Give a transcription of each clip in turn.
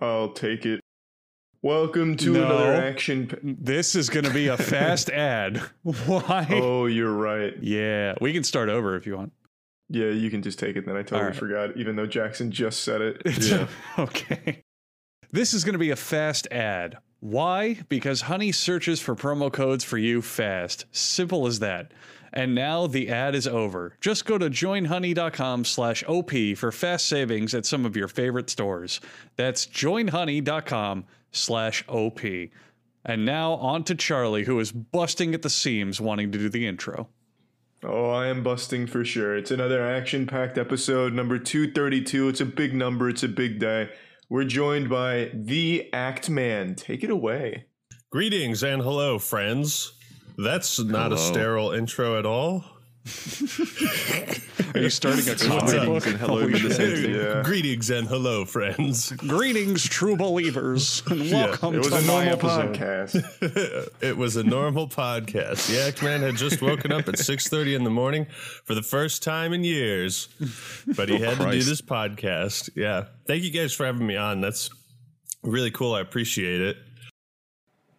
I'll take it. Welcome to No. another action. Pa- This is going to be a fast ad. Why? oh, you're right. Yeah, we can start over if you want. Yeah, you can just take it. Then I totally All right. forgot, even though Jackson just said it. Yeah. okay. This is going to be a fast ad. Why? Because Honey searches for promo codes for you fast. Simple as that. And now the ad is over. Just go to joinhoney.com slash OP for fast savings at some of your favorite stores. That's joinhoney.com slash OP. And now on to Charlie, who is busting at the seams wanting to do the intro. Oh, I am busting for sure. It's another action packed episode, number 232. It's a big number, it's a big day. We're joined by the Act Man. Take it away. Greetings and hello, friends. That's not a sterile intro at all. Are you starting a comic up? book? And hello Holy to the same thing. Yeah. Greetings and hello, friends. Greetings, true believers, and welcome It was to a my normal episode. podcast. it was a normal podcast. The Act Man had just woken up at 6:30 in the morning for the first time in years, but he oh, had to do this podcast. Yeah, thank you guys for having me on. That's really cool. I appreciate it.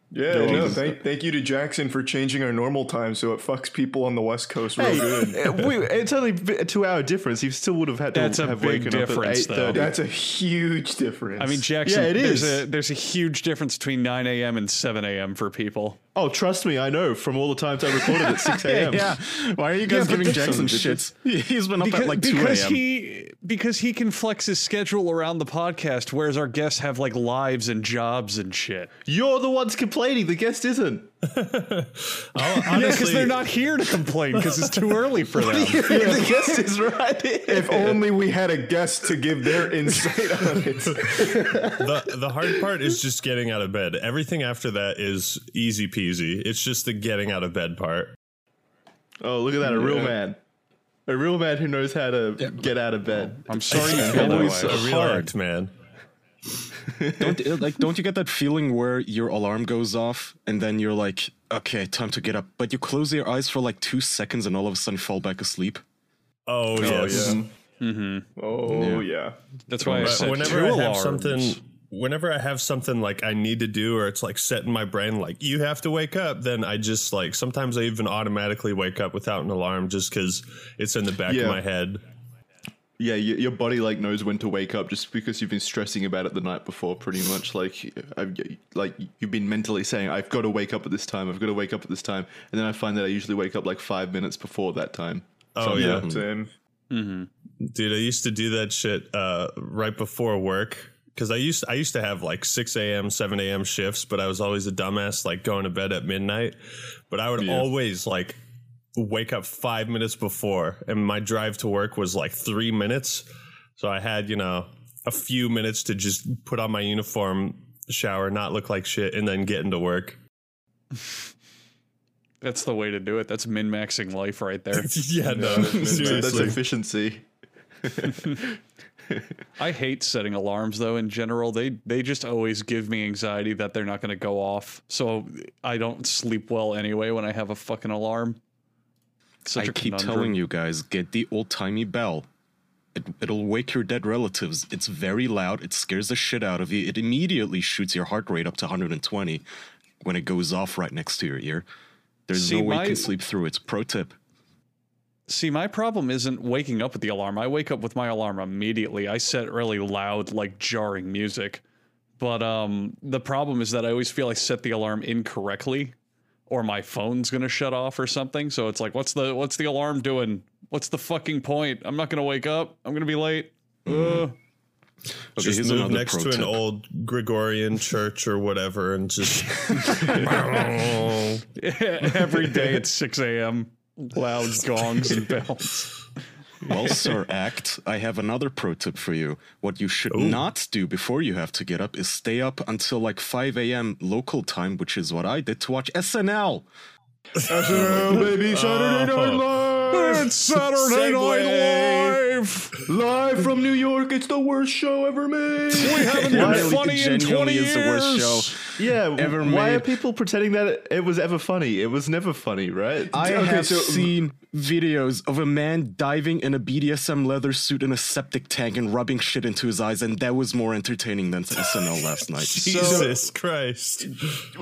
Yeah, no, thank, thank you to Jackson for changing our normal time so it fucks people on the West Coast real good. We, it's only a two-hour difference. You still would have had That's a have big waken difference, up at though. eight thirty. That's a huge difference. I mean, Jackson, Yeah, it there's a there's a huge difference between 9 a.m. and 7 a.m. for people. Oh, trust me, I know from all the times I recorded at six a.m. yeah. Why are you guys but giving Jackson son of a shits? He's been up Because, at like 2 because he because he can flex his schedule around the podcast, whereas our guests have like lives and jobs and shit. You're the ones complaining. The guest isn't. I'll, Yeah, because they're not here to complain because it's too early for them. the guest is right here. if only we had a guest to give their insight on it. the the hard part is just getting out of bed. Everything after that is easy peasy. It's just the getting out of bed part. Oh, look at that! A real Yeah. man. A real man who knows how to get out of bed. I'm sorry you feel that way. A real hard. act man. Don't like don't you get that feeling where your alarm goes off and then you're like, okay, time to get up, but you close your eyes for like two seconds and all of a sudden fall back asleep. Oh, oh yes. yeah. Mm-hmm. Mm-hmm. Oh yeah. That's why I But whenever two I have alarms. something whenever I have something like I need to do or it's like set in my brain like you have to wake up, then I just like sometimes I even automatically wake up without an alarm just cuz it's in the back Yeah. of my head. Yeah, your, your body like knows when to wake up just because you've been stressing about it the night before. Pretty much, like, I've, like you've been mentally saying, "I've got to wake up at this time. I've got to wake up at this time," and then I find that I usually wake up like five minutes before that time. Oh yeah. Same. Dude, I used to do that shit uh, right before work because I used I used to have like six a.m., seven a.m. shifts, but I was always a dumbass, like going to bed at midnight. But I would always like wake up five minutes before, and my drive to work was like three minutes, so I had you know a few minutes to just put on my uniform, shower, not look like shit, and then get into work. That's the way to do it. That's min maxing life right there. yeah, no, That's efficiency. I hate setting alarms though in general. They they just always give me anxiety that they're not going to go off. So I don't sleep well anyway when I have a fucking alarm. Such I a keep conundrum. telling you guys, get the old timey bell. It, it'll wake your dead relatives. It's very loud. It scares the shit out of you. It immediately shoots your heart rate up to 120 when it goes off right next to your ear. There's See, no way my- you can sleep through it. Pro tip. See, my problem isn't waking up with the alarm. I wake up with my alarm immediately. I set really loud, like jarring music. But um, the problem is that I always feel I set the alarm incorrectly, or my phone's gonna shut off or something. So it's like, what's the what's the alarm doing? What's the fucking point? I'm not gonna wake up. I'm gonna be late. Mm-hmm. Ugh. Okay, just move next to an old Gregorian church or whatever, and just Every day at 6 a.m. Loud gongs and bells. Well, Sir Act, I have another pro tip for you. What you should not do before you have to get up is stay up until like 5 a.m. local time, which is what I did to watch SNL. SNL, baby, Saturday Night uh-huh. Live. It's Saturday Night Live. Live from New York. It's the worst show ever made. We haven't been Really, funny in genuinely 20 is the worst years. show. Yeah, Ever made. why are people pretending that it was ever funny? It was never funny, right? I Okay, have so- seen videos of a man diving in a BDSM leather suit in a septic tank and rubbing shit into his eyes, and that was more entertaining than SNL last night. Jesus Christ.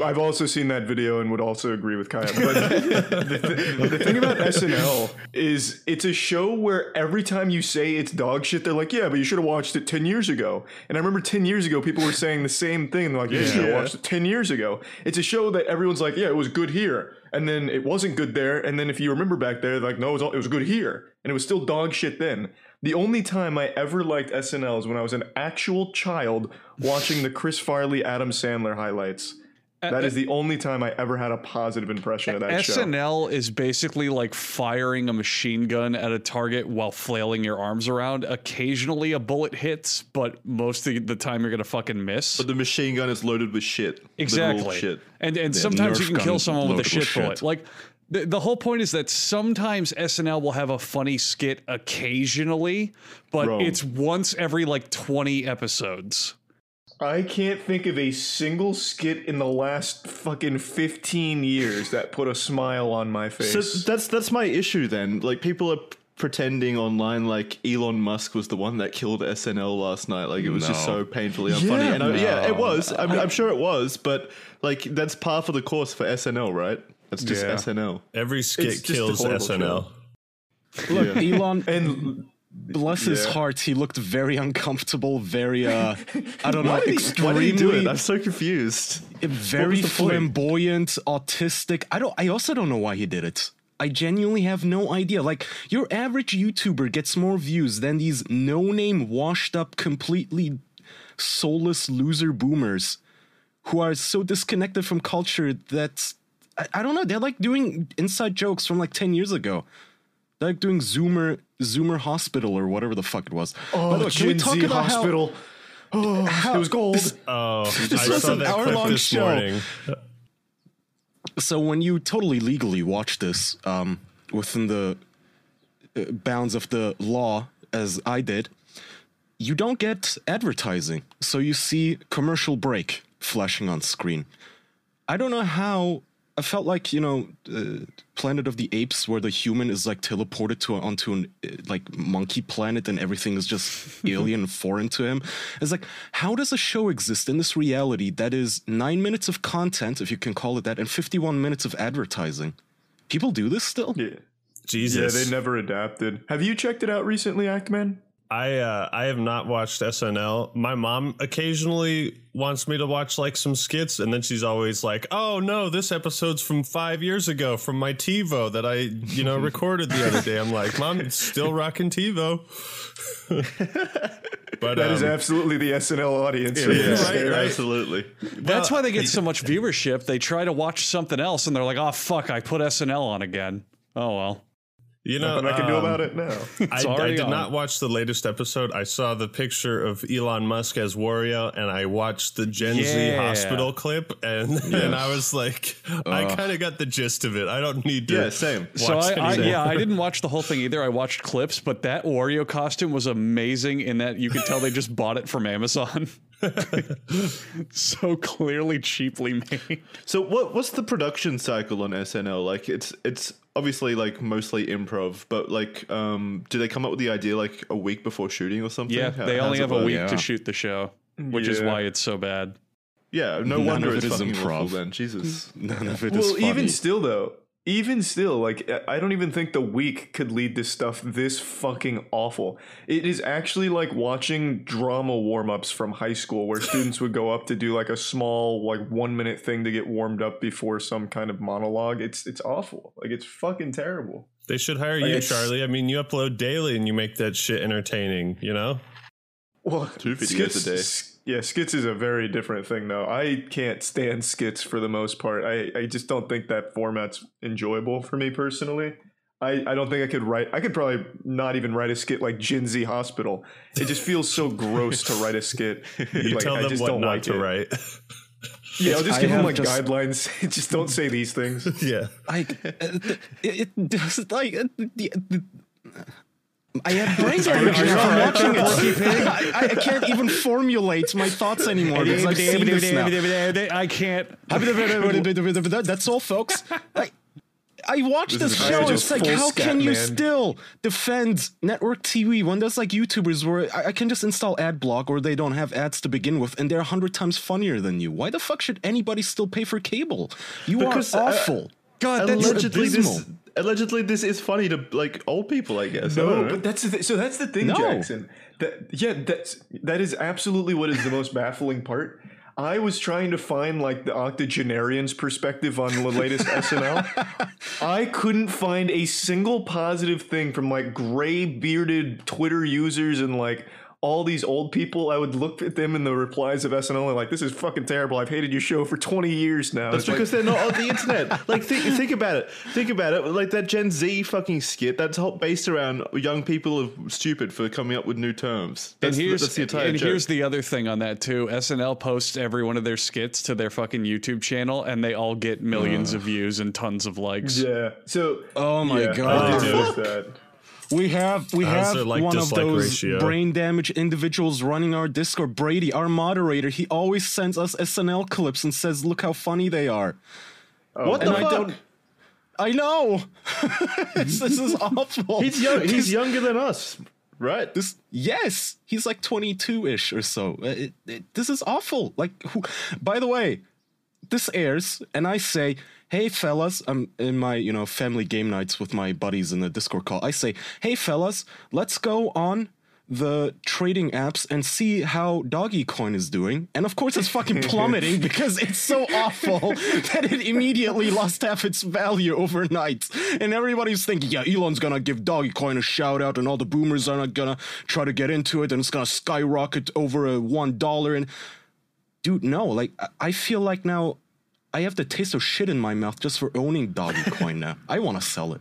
I've also seen that video and would also agree with Kaya. But the, th- the thing about SNL is it's a show where every time you say it's dog shit, they're like, yeah, but you should have watched it 10 years ago. And I remember 10 years ago, people were saying the same thing. They're like, yeah, you should have watched it 10 years ago. It's a show that everyone's like, yeah, it was good here. And then it wasn't good there. And then if you remember back there, like, no, it was, all, it was good here. And it was still dog shit then. The only time I ever liked SNL is when I was an actual child watching the Chris Farley, Adam Sandler highlights. Uh, that uh, is the only time I ever had a positive impression of that show. SNL is basically like firing a machine gun at a target while flailing your arms around. Occasionally a bullet hits, but most of the time you're gonna fucking miss. But the machine gun is loaded with shit. Exactly. shit. And and sometimes you can kill someone with a shit with shit. bullet. Like the, the whole point is that sometimes SNL will have a funny skit occasionally, but Bro. it's once every like 20 episodes. I can't think of a single skit in the last fucking 15 years that put a smile on my face. So that's that's my issue then. Like people are pretending online like Elon Musk was the one that killed SNL last night. Like it was just so painfully unfunny. and I, yeah, it was. I'm, I'm sure it was. But like that's par for the course for SNL, right? That's just Yeah. SNL. Every skit It's kills horrible SNL. Look, Elon, and bless his heart, he looked very uncomfortable, very, uh, I don't know, Why did, he, extremely, he do it? I'm so confused. very the point? flamboyant, autistic. I don't, I also don't know why he did it. I genuinely have no idea. Like, your average YouTuber gets more views than these no name, washed up, completely soulless loser boomers who are so disconnected from culture that I, I don't know. They're like doing inside jokes from like 10 years ago. They're like doing Zoomer, Zoomer Hospital or whatever the fuck it was. oh, By the way, can we talk Z about how- Hospital. Oh, how- it was gold. this- Oh, I was saw an that clip hour-long this show. morning. so when you totally legally watch this um, within the uh, bounds of the law as i did you don't get advertising so you see commercial break flashing on screen i don't know how i felt like you know uh, planet of the apes where the human is like teleported to onto an uh, like monkey planet and everything is just alien and foreign to him it's like how does a show exist in this reality that is nine minutes of content if you can call it that and 51 minutes of advertising people do this still yeah. Jesus. yeah, they never adapted. Have you checked it out recently, Actman? I uh, I have not watched SNL. My mom occasionally wants me to watch like some skits, and then she's always like, "Oh no, this episode's from five years ago from my TiVo that I you know recorded the other day." I'm like, "Mom, it's still rocking TiVo." but That is um, absolutely the SNL audience. Yeah, right, right. absolutely. That's why they get so much viewership. They try to watch something else and they're like, oh, fuck, I put SNL on again. Oh, well. You know, Nothing I can do um, about it now. I, I did on. not watch the latest episode. I saw the picture of Elon Musk as Wario, and I watched the Gen Z hospital clip, and and I was like, I kind of got the gist of it. I don't need to. Yeah, same. So I, I, yeah, I didn't watch the whole thing either. I watched clips, but that Wario costume was amazing in that you could tell they just bought it from Amazon. so clearly cheaply made. So what what's the production cycle on SNL? Like it's it's obviously like mostly improv, but like um do they come up with the idea like a week before shooting or something? Yeah, How- they how's only it have a work? week Yeah. to shoot the show, which is Yeah. why it's so bad. Yeah, no None wonder of it's it is fucking improv. awful then. Jesus. none of it is Well, funny. even still, though, even still, like I- I don't even think the week could lead to stuff this fucking awful. It is actually like watching drama warm ups from high school, where students would go up to do like a small, like one minute thing to get warmed up before some kind of monologue. It's it's awful. Like it's fucking terrible. They should hire Like, you, Charlie. I mean, you upload daily and you make that shit entertaining. You know. Well, Two videos a day. S- Yeah, skits is a very different thing, though. I can't stand skits for the most part. I, I just don't think that format's enjoyable for me personally. I, I don't think I could write. I could probably not even write a skit like Gen Z Hospital. It just feels so gross to write a skit. You Like, tell I them just what don't not like to it. write. Yeah, I'll just I give them have like just- guidelines. just don't say these things. yeah. like it, it, it does like uh, the, the, I have brain damage are you now from alright watching there, it. I, I, I can't even formulate my thoughts anymore because I've seen this now. I can't. That's all, folks. I, I watched this, is show. just It's like, how scat, can you man. still defend network TV when there's like YouTubers where I, I can just install ad block or they don't have ads to begin with and they're a hundred times funnier than you? Why the fuck should anybody still pay for cable? You Because, are uh, awful. God, that's allegedly abysmal. this allegedly this is funny to like old people. I guess. No, know. but that's the th- so that's the thing, No. Jackson. That yeah, that's that is absolutely what is the most baffling part. I was trying to find like the octogenarian's perspective on the latest SNL. I couldn't find a single positive thing from like gray bearded Twitter users and like all these old people. I would look at them in the replies of SNL and like, this is fucking terrible. I've hated your show for 20 years now. That's It's like- because they're not on the internet. Like, think, think about it. Think about it. Like that Gen Z fucking skit. That's all based around young people are stupid for coming up with new terms. That's, and here's that's the entire and joke. here's the other thing on that too. SNL posts every one of their skits to their fucking YouTube channel, and they all get millions of views and tons of likes. yeah. So Oh my yeah, God. I did notice that. We have we How's have like one of those ratio? brain damaged individuals running our Discord. Brady, our moderator, he always sends us SNL clips and says, "Look how funny they are." what and the I fuck? don't- I know. this, this is awful. He's young. He's younger than us, right? This yes, he's like 22-ish or so. Uh, It, it, this is awful. Like who by the way, this airs and I say, "Hey fellas, I'm in my, you know, family game nights with my buddies in the Discord call. I say, "Hey fellas, let's go on the trading apps and see how Doggy Coin is doing. And of course, it's fucking plummeting because it's so awful that it immediately lost half its value overnight. And everybody's thinking, yeah, Elon's gonna give Doggy Coin a shout out, and all the boomers are not gonna try to get into it, and it's gonna skyrocket over a one dollar. And dude, no, like I- I feel like now I have the taste of shit in my mouth just for owning Dogecoin now. I want to sell it.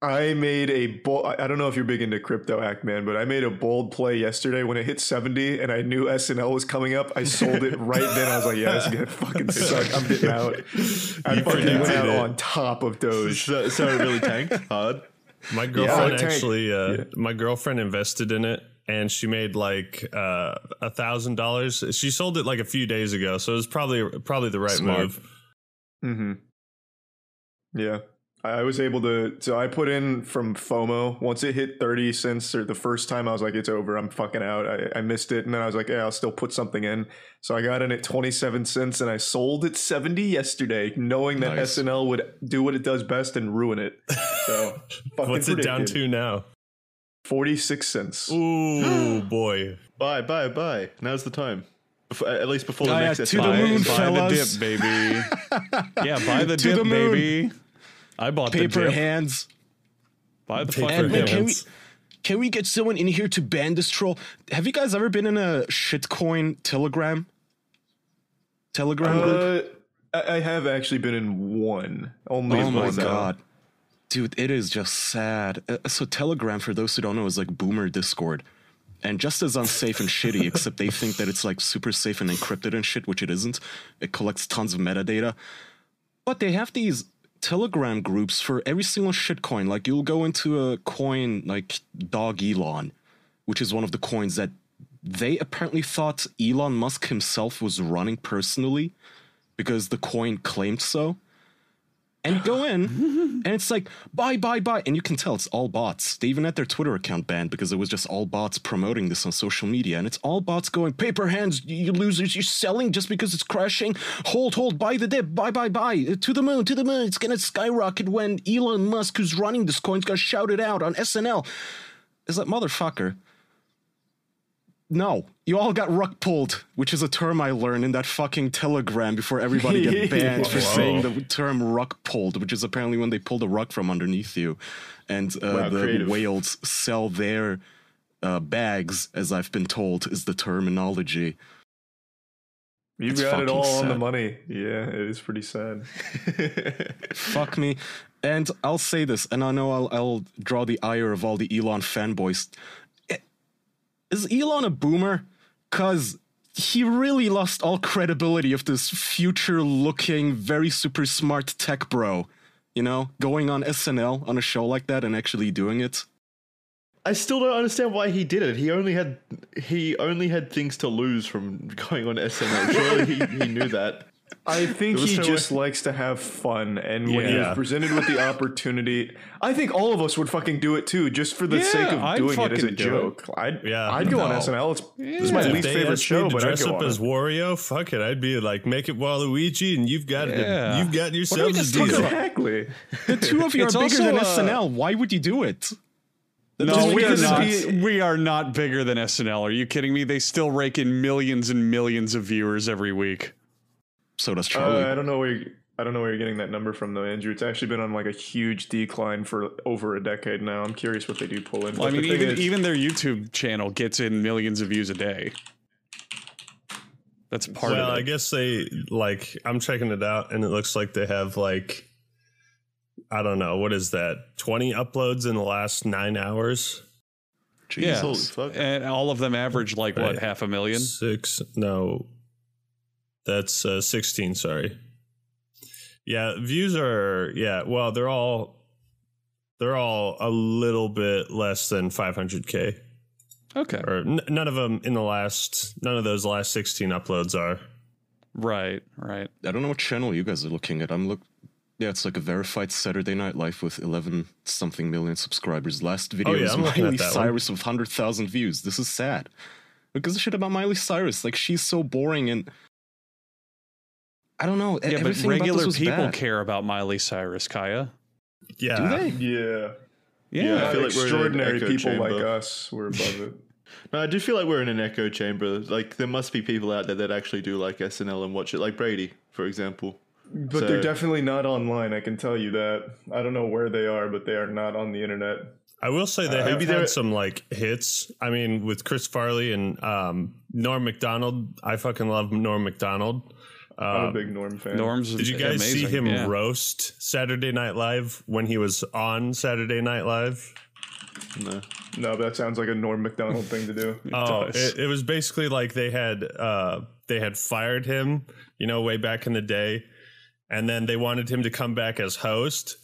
I made a bold. I don't know if you're big into crypto, Act Man, but I made a bold play yesterday when it hit 70 and I knew SNL was coming up. I sold it right then. I was like, yeah, this is gonna fucking suck. I'm getting out. I fucking predicted went out it. on top of Doge. So, so it really tanked hard. My girlfriend tanked. actually, uh, Yeah. my girlfriend invested in it, and she made like uh, a thousand dollars. She sold it like a few days ago, so it was probably probably the right Smart. move. Mm-hmm. Yeah. I was able to so I put in from FOMO. Once it hit 30 cents or the first time I was like, it's over. I'm fucking out. I, I missed it. And then I was like, yeah, I'll still put something in. So I got in at 27 cents and I sold at 70 yesterday, knowing that Nice. SNL would do what it does best and ruin it. So fucking What's it down to now? 46 cents. Ooh boy, Buy, buy, buy. Now's the time. Before, uh, at least before the Oh, yeah, next to the SNL. moon, buy fellas. the dip, baby. yeah, buy the To dip, the moon. baby. I bought Paper dip. hands. Buy the Paper fucking And, dip. and can we hands. can we get someone in here to ban this troll? Have you guys ever been in a shitcoin telegram? Telegram group? Uh, I I have actually been in one. Only Oh my one. though. god. Dude, it is just sad. Uh, So Telegram, for those who don't know, is like boomer Discord. And just as unsafe and shitty, except they think that it's like super safe and encrypted and shit, which it isn't. It collects tons of metadata. But they have these Telegram groups for every single shitcoin. Like you'll go into a coin like Dog Elon, which is one of the coins that they apparently thought Elon Musk himself was running personally because the coin claimed so. And go in, and it's like, buy, buy, buy. And you can tell it's all bots. They even had their Twitter account banned because it was just all bots promoting this on social media. And it's all bots going, paper hands, you losers, you're selling just because it's crashing. Hold, hold, buy the dip, buy, buy, buy. Uh, To the moon, to the moon. It's to skyrocket when Elon Musk, who's running this coin, is going to shout it out on SNL. Is that motherfucker. No, you all got rug pulled, which is a term I learned in that fucking telegram before everybody got banned for saying the term rug pulled, which is apparently when they pull the rug from underneath you. And uh, Wow, the creative. whales sell their uh, bags, as I've been told, is the terminology. You've It's got it all on the money. Yeah, it is pretty sad. Fuck me. And I'll say this, and I know I'll, I'll draw the ire of all the Elon fanboys. Eh, Is Elon a boomer? Cause he really lost all credibility of this future-looking, very super smart tech bro. You know, going on SNL on a show like that and actually doing it. I still don't understand why he did it. He only had he only had things to lose from going on SNL. Surely he, he knew that. I think he just way- likes to have fun, and when he Yeah. was presented with the opportunity, I think all of us would fucking do it too, just for the Yeah, sake of I'd doing it as a fucking do joke. I'd, Yeah. I'd go on No. SNL. It's, it's my If least favorite show, to but I'd dress go up on as it. Wario, fuck it, I'd be like, make it Waluigi, and you've got Yeah. it. You've got What are yourselves guys a talking deal. about? Exactly. The two of you are It's bigger than uh, SNL. Why would you do it? No, Just we are because not. he- We are not bigger than SNL. Are you kidding me? They still rake in millions and millions of viewers every week. So does Uh, Charlie. I don't know where you, I don't know where you're getting that number from though, Andrew. It's actually been on like a huge decline for over a decade now. I'm curious what they do pull in. Well, I But mean, the even is- even their YouTube channel gets in millions of views a day. That's part well, of it. I guess they like. I'm checking it out, and it looks like they have like, I don't know, what is that? Twenty uploads in the last nine hours. yeah, Holy fuck. and all of them average like what half a million. Six? No, that's uh, sixteen. Sorry. Yeah, views are yeah. Well, they're all they're all a little bit less than 500k, Okay, or n- none of them in the last none of those last 16 uploads are. right, right. I don't know what channel you guys are looking at. I'm look. Yeah, it's like a verified Saturday Night Live with 11 something million subscribers. Last video Oh, yeah, is I'm looking at Miley that one. Cyrus with 100,000 views. This is sad. Because gives a shit about Miley Cyrus? Like she's so boring and I don't know. Yeah, but everything about this regular people bad. care about Miley Cyrus, Kaya. Yeah, Do they? yeah, Yeah, I feel like we're in an extraordinary echo people like chamber. us. We're above it. No, I do feel like we're in an echo chamber. Like there must be people out there that actually do like SNL and watch it, like Brady, for example. But So- they're definitely not online. I can tell you that. I don't know where they are, but they are not on the internet. I will say they Uh, have maybe had they're- some like hits. I mean, with Chris Farley and um, Norm Macdonald. I fucking love Norm Macdonald. I'm a big Norm fan. Norm's. did you guys see him yeah. roast Saturday Night Live when he was on Saturday Night Live? No. No, but that sounds like a Norm Macdonald thing to do. Oh, it, it was basically like they had uh, they had fired him, you know, way back in the day, and then they wanted him to come back as host,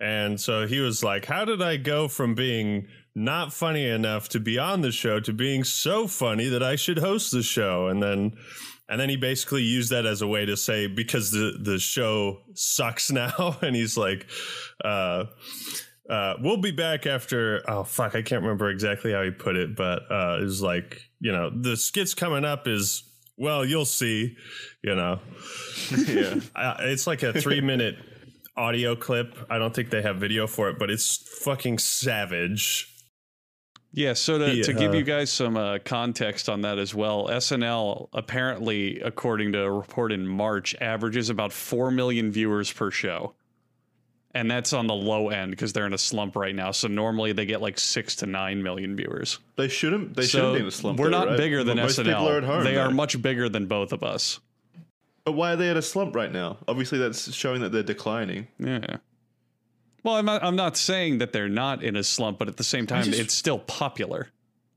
and so he was like, "How did I go from being not funny enough to be on the show to being so funny that I should host the show?" And then. And then he basically used that as a way to say because the the show sucks now, and he's like, uh, uh, we'll be back after. Oh fuck, I can't remember exactly how he put it, but uh, it was like you know the skits coming up is well, you'll see, you know. Yeah. Uh, it's like a three minute audio clip. I don't think they have video for it, but it's fucking savage. Yeah, so to, to give you guys some uh, context on that as well, SNL apparently, according to a report in March, averages about 4 million viewers per show. And that's on the low end because they're in a slump right now. So normally they get like 6 to 9 million viewers. They shouldn't. They so shouldn't be in a slump. we're though, not right? bigger than Most SNL. people are at home. they are much bigger than both of us. But why are they at a slump right now? Obviously, that's showing that they're declining. Yeah. Well, I'm not, I'm not saying that they're not in a slump, but at the same time, just- it's still popular.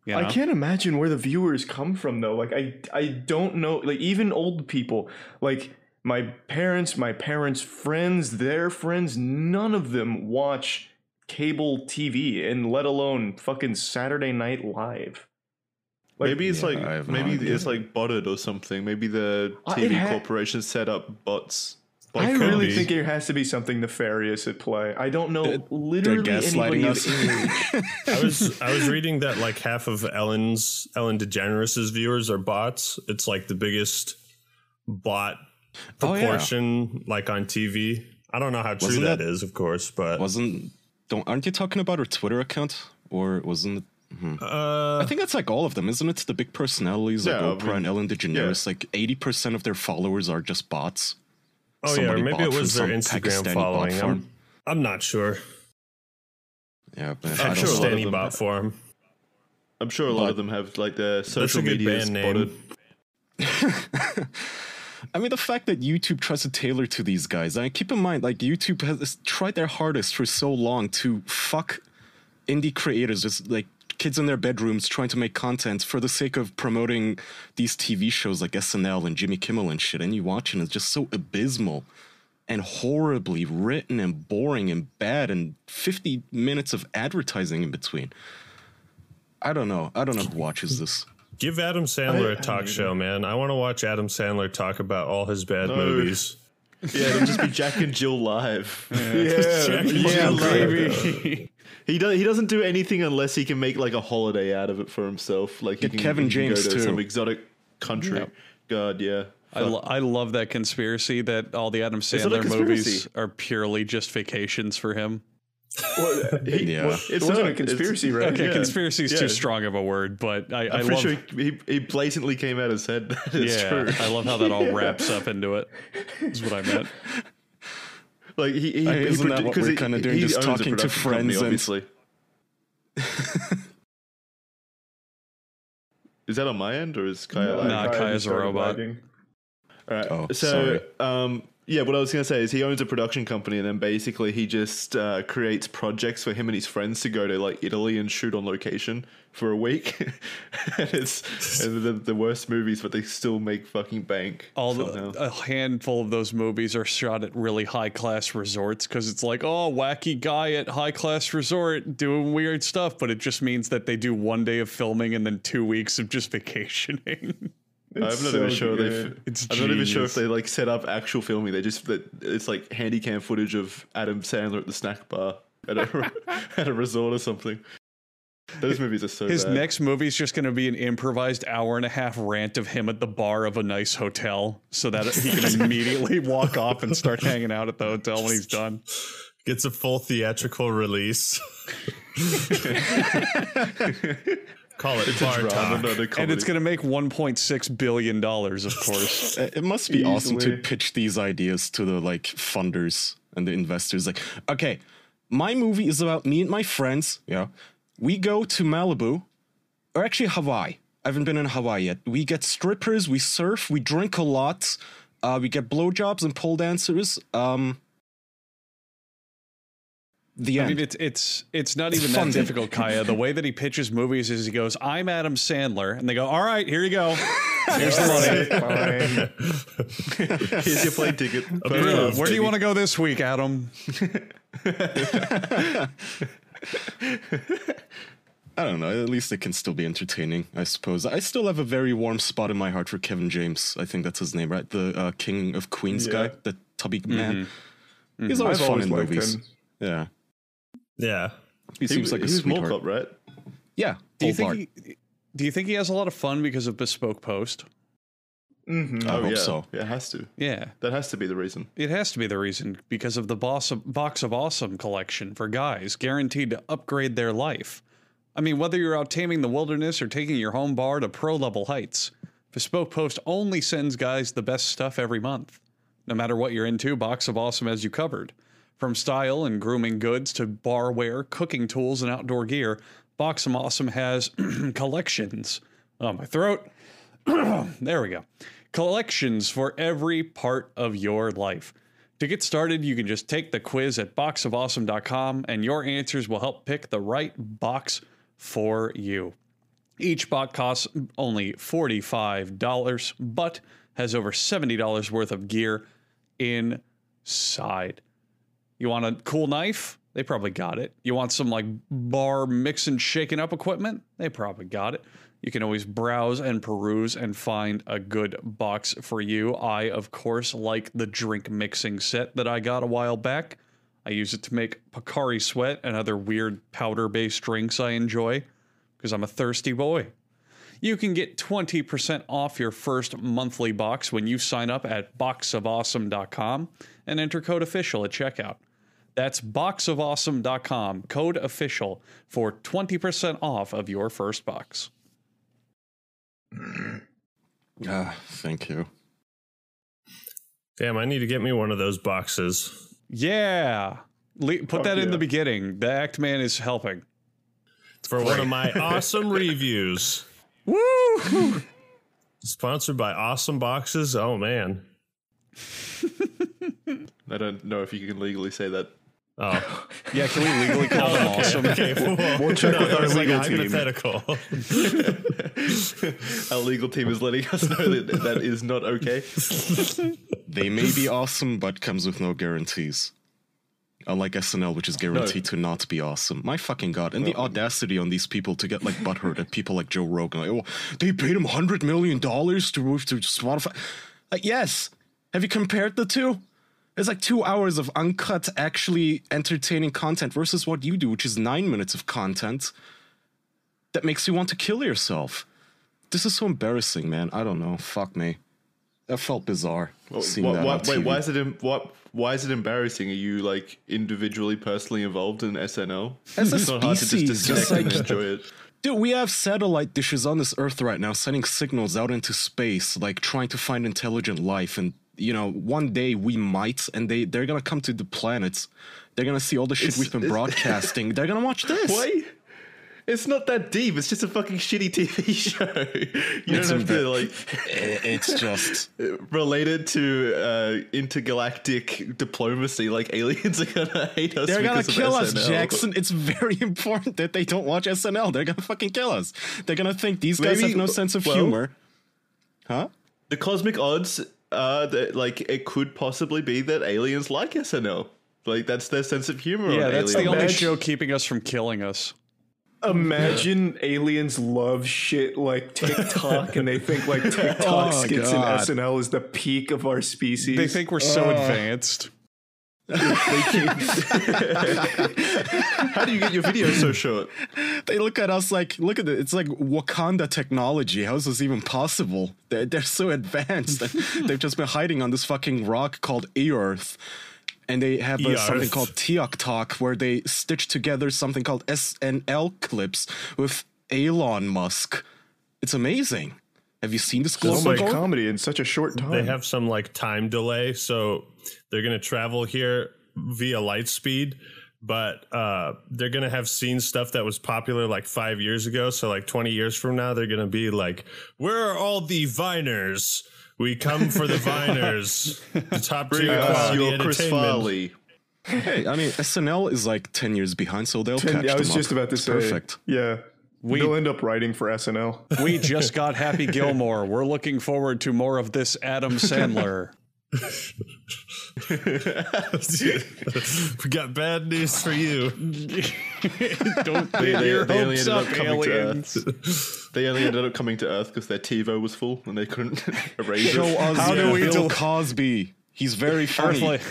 You know? I can't imagine where the viewers come from though. Like I I don't know like even old people like my parents, my parents' friends, their friends, none of them watch cable TV and let alone fucking Saturday Night Live. Like, maybe it's yeah, like I no maybe it's like botted or something. Maybe the Uh, TV ha- corporation set up bots. I really be. think there has to be something nefarious at play. I don't know literally gaslighting anybody of age. I was I was reading that like half of Ellen's Ellen DeGeneres' viewers are bots. It's like the biggest bot Oh, yeah. proportion like on TV. I don't know how true that that- is, of course, but Wasn't don't aren't you talking about her Twitter account or wasn't it? uh, I think that's like all of them, isn't it? The big personalities like Yeah, I Oprah mean, and Ellen DeGeneres. Like eighty percent of their followers are just bots. Oh yeah, or maybe it was their Instagram Pakistani following. I'm. I'm not sure. Yeah, but I'm I sure a know. lot of Pakistani them- bot form. I'm sure a lot But- of them have like their social media band spotted. I mean, the fact that YouTube tries to tailor to these guys. I mean, keep in mind, like YouTube has tried their hardest for so long to fuck indie creators, just like kids in their bedrooms trying to make content for the sake of promoting these TV shows like SNL and Jimmy Kimmel and shit. And you watch and it's just so abysmal and horribly written and boring and bad and 50 minutes of advertising in between. I don't know. I don't know who watches this. Give Adam Sandler I- a talk show, man. I want to watch Adam Sandler talk about all his bad movies. Yeah, it'll just be Jack and Jill live. Yeah, Yeah, baby. He does. He doesn't do anything unless he can make like a holiday out of it for himself. Like he Get can, Kevin he can James, go to too. some exotic country. Yep. God, yeah. I, lo- I love that conspiracy that all the Adam it a Sandler movies conspiracy? are purely just vacations for him. Well, he- Yeah. well, it wasn't not. a conspiracy, It's- right? Okay, Yeah. conspiracy is Yeah. too strong of a word, but I, I I'm love. pretty sure he, he blatantly came out and said that. It's yeah, true. I love how that all wraps up into it. Is what I meant. Like he, he, Hey, he isn't that what we're kinda doing, he just talking to production company, friends and- obviously. is that on my end or is Kaya? No, live? Nah, Kaya Kaya's a robot. lagging. All right. Oh, so, sorry. um, yeah, what I was going to say is he owns a production company, and then basically he just uh, creates projects for him and his friends to go to like Italy and shoot on location for a week. and it's and the, the worst movies, but they still make fucking bank. All somehow. the, a handful of those movies are shot at really high class resorts because it's like, oh, wacky guy at high class resort doing weird stuff, but it just means that they do one day of filming and then two weeks of just vacationing. I'm not It's even sure good. they. It's I'm not even sure if they like set up actual filming. They just that it's like handy cam footage of Adam Sandler at the snack bar at a at a resort or something. Those movies are so His bad. next movie is just going to be an improvised hour and a half rant of him at the bar of a nice hotel so that he can immediately walk off and start hanging out at the hotel when he's done. Gets a full theatrical release. Call it bar drama, talk. And it's going to make $1.6 billion, of course. It must be awesome to pitch these ideas to the like funders and the investors. Like, okay, my movie is about me and my friends. Yeah, we go to Malibu, or actually Hawaii. I haven't been in Hawaii yet. We get strippers, we surf, we drink a lot, uh, we get blowjobs and pole dancers. Um, the I mean, it's it's it's not even fun. that difficult, Kaya. The way that he pitches movies is he goes, "I'm Adam Sandler," and they go, "All right, here you go. Here's the money. Here's your plane ticket. Approved, Where do you want to go this week, Adam?" I don't know. At least it can still be entertaining, I suppose. I still have a very warm spot in my heart for Kevin James. I think that's his name, right? The uh, King of Queens Yeah. guy, the tubby man. He's always I've fun always in movies. him. Yeah, Yeah. he seems like a he was Mall sweetheart. Cop, right? Yeah, Do you think? He, do you think he has a lot of fun because of Bespoke Post? Mhm. I hope yeah. so. Yeah, it has to. Yeah, That has to be the reason. it has to be the reason because of the boss of, box of awesome collection for guys, guaranteed to upgrade their life. I mean, whether you're out taming the wilderness or taking your home bar to pro level heights, Bespoke Post only sends guys the best stuff every month. No matter what you're into, Box of Awesome has you covered. From style and grooming goods to barware, cooking tools, and outdoor gear, Box of Awesome has collections. Oh, my throat. there we go. Collections for every part of your life. To get started, you can just take the quiz at boxofawesome.com and your answers will help pick the right box for you. Each box costs only $45, but has over $70 worth of gear inside. You want a cool knife? They probably got it. You want some like bar mix and shaking up equipment? They probably got it. You can always browse and peruse and find a good box for you. I, of course, like the drink mixing set that I got a while back. I use it to make Pocari Sweat and other weird powder based drinks I enjoy because I'm a thirsty boy. You can get 20% off your first monthly box when you sign up at boxofawesome.com and enter code official at checkout. That's boxofawesome.com, code official for 20% off of your first box. Ah, thank you. Damn, I need to get me one of those boxes. Yeah. Le- put Fuck that in yeah. the beginning. The Act Man is helping. For one of my awesome reviews. Woo! Sponsored by Awesome Boxes. Oh man. I don't know if you can legally say that. Oh, Yeah, can we legally call them oh, awesome? okay. Well, We'll check with our it's like legal team. hypothetical. Our legal team is letting us know that that is not okay. They may be awesome, but comes with no guarantees. Unlike SNL, which is guaranteed to not be awesome. My fucking god. And the audacity on these people to get like butthurt at people like Joe Rogan. Like, oh, they paid him $100 million to move to Spotify. Like, yes. Have you compared the two? It's like two hours of uncut, actually entertaining content versus what you do, which is nine minutes of content that makes you want to kill yourself. This is so embarrassing, man. I don't know. Fuck me. That felt bizarre. seeing Why, that wait, why is it what? Why is it embarrassing? Are you like individually, personally involved in SNL? As a it's not hard to species, just just like- enjoy it. Dude, we have satellite dishes on this Earth right now sending signals out into space, like trying to find intelligent life. And, you know, one day we might, and they, they're gonna come to the planets. They're gonna see all the shit It's- we've been broadcasting. they're gonna watch this. Why? It's not that deep. It's just a fucking shitty TV show. You It's don't have to like It's just. related to uh, intergalactic diplomacy. Like aliens are gonna hate us. They're gonna kill us, SNL. Jackson. It's very important that they don't watch SNL. They're gonna fucking kill us. They're gonna think these guys Maybe- have no sense of well- humor. Huh? The cosmic odds are that like it could possibly be that aliens like SNL. Like that's their sense of humor. Yeah, on that's the only Imagine- show keeping us from killing us. Imagine aliens love shit like TikTok and they think like TikTok Oh, skits God. and SNL is the peak of our species. They think we're so advanced. How do you get your videos so short? They look at us like, look at it. It's like Wakanda technology. How is this even possible? They're, they're so advanced. They've just been hiding on this fucking rock called Earth. And they have uh, something called Tiok Talk, where they stitch together something called SNL clips with Elon Musk. It's amazing. Have you seen this so global much comedy in such a short time. they have some like time delay, so they're gonna travel here via light speed. But uh, they're gonna have seen stuff that was popular like five years ago. So like twenty years from now, they're gonna be like, "Where are all the Viners? We come for the Viners, the top Bring tier us quality your Chris. Farley. Hey, I mean, SNL is like 10 years behind, so they'll Ten- catch I was them just up. about to It's say. Perfect. Yeah. We- They'll end up writing for SNL. We just got Happy Gilmore. We're looking forward to more of this Adam Sandler. we got bad news for you. Don't They, they, your they only hopes ended up, up coming to aliens. Earth. They only ended up coming to Earth because their TiVo was full and they couldn't erase Show it. us How do we Bill Cosby. He's very funny. Earthling,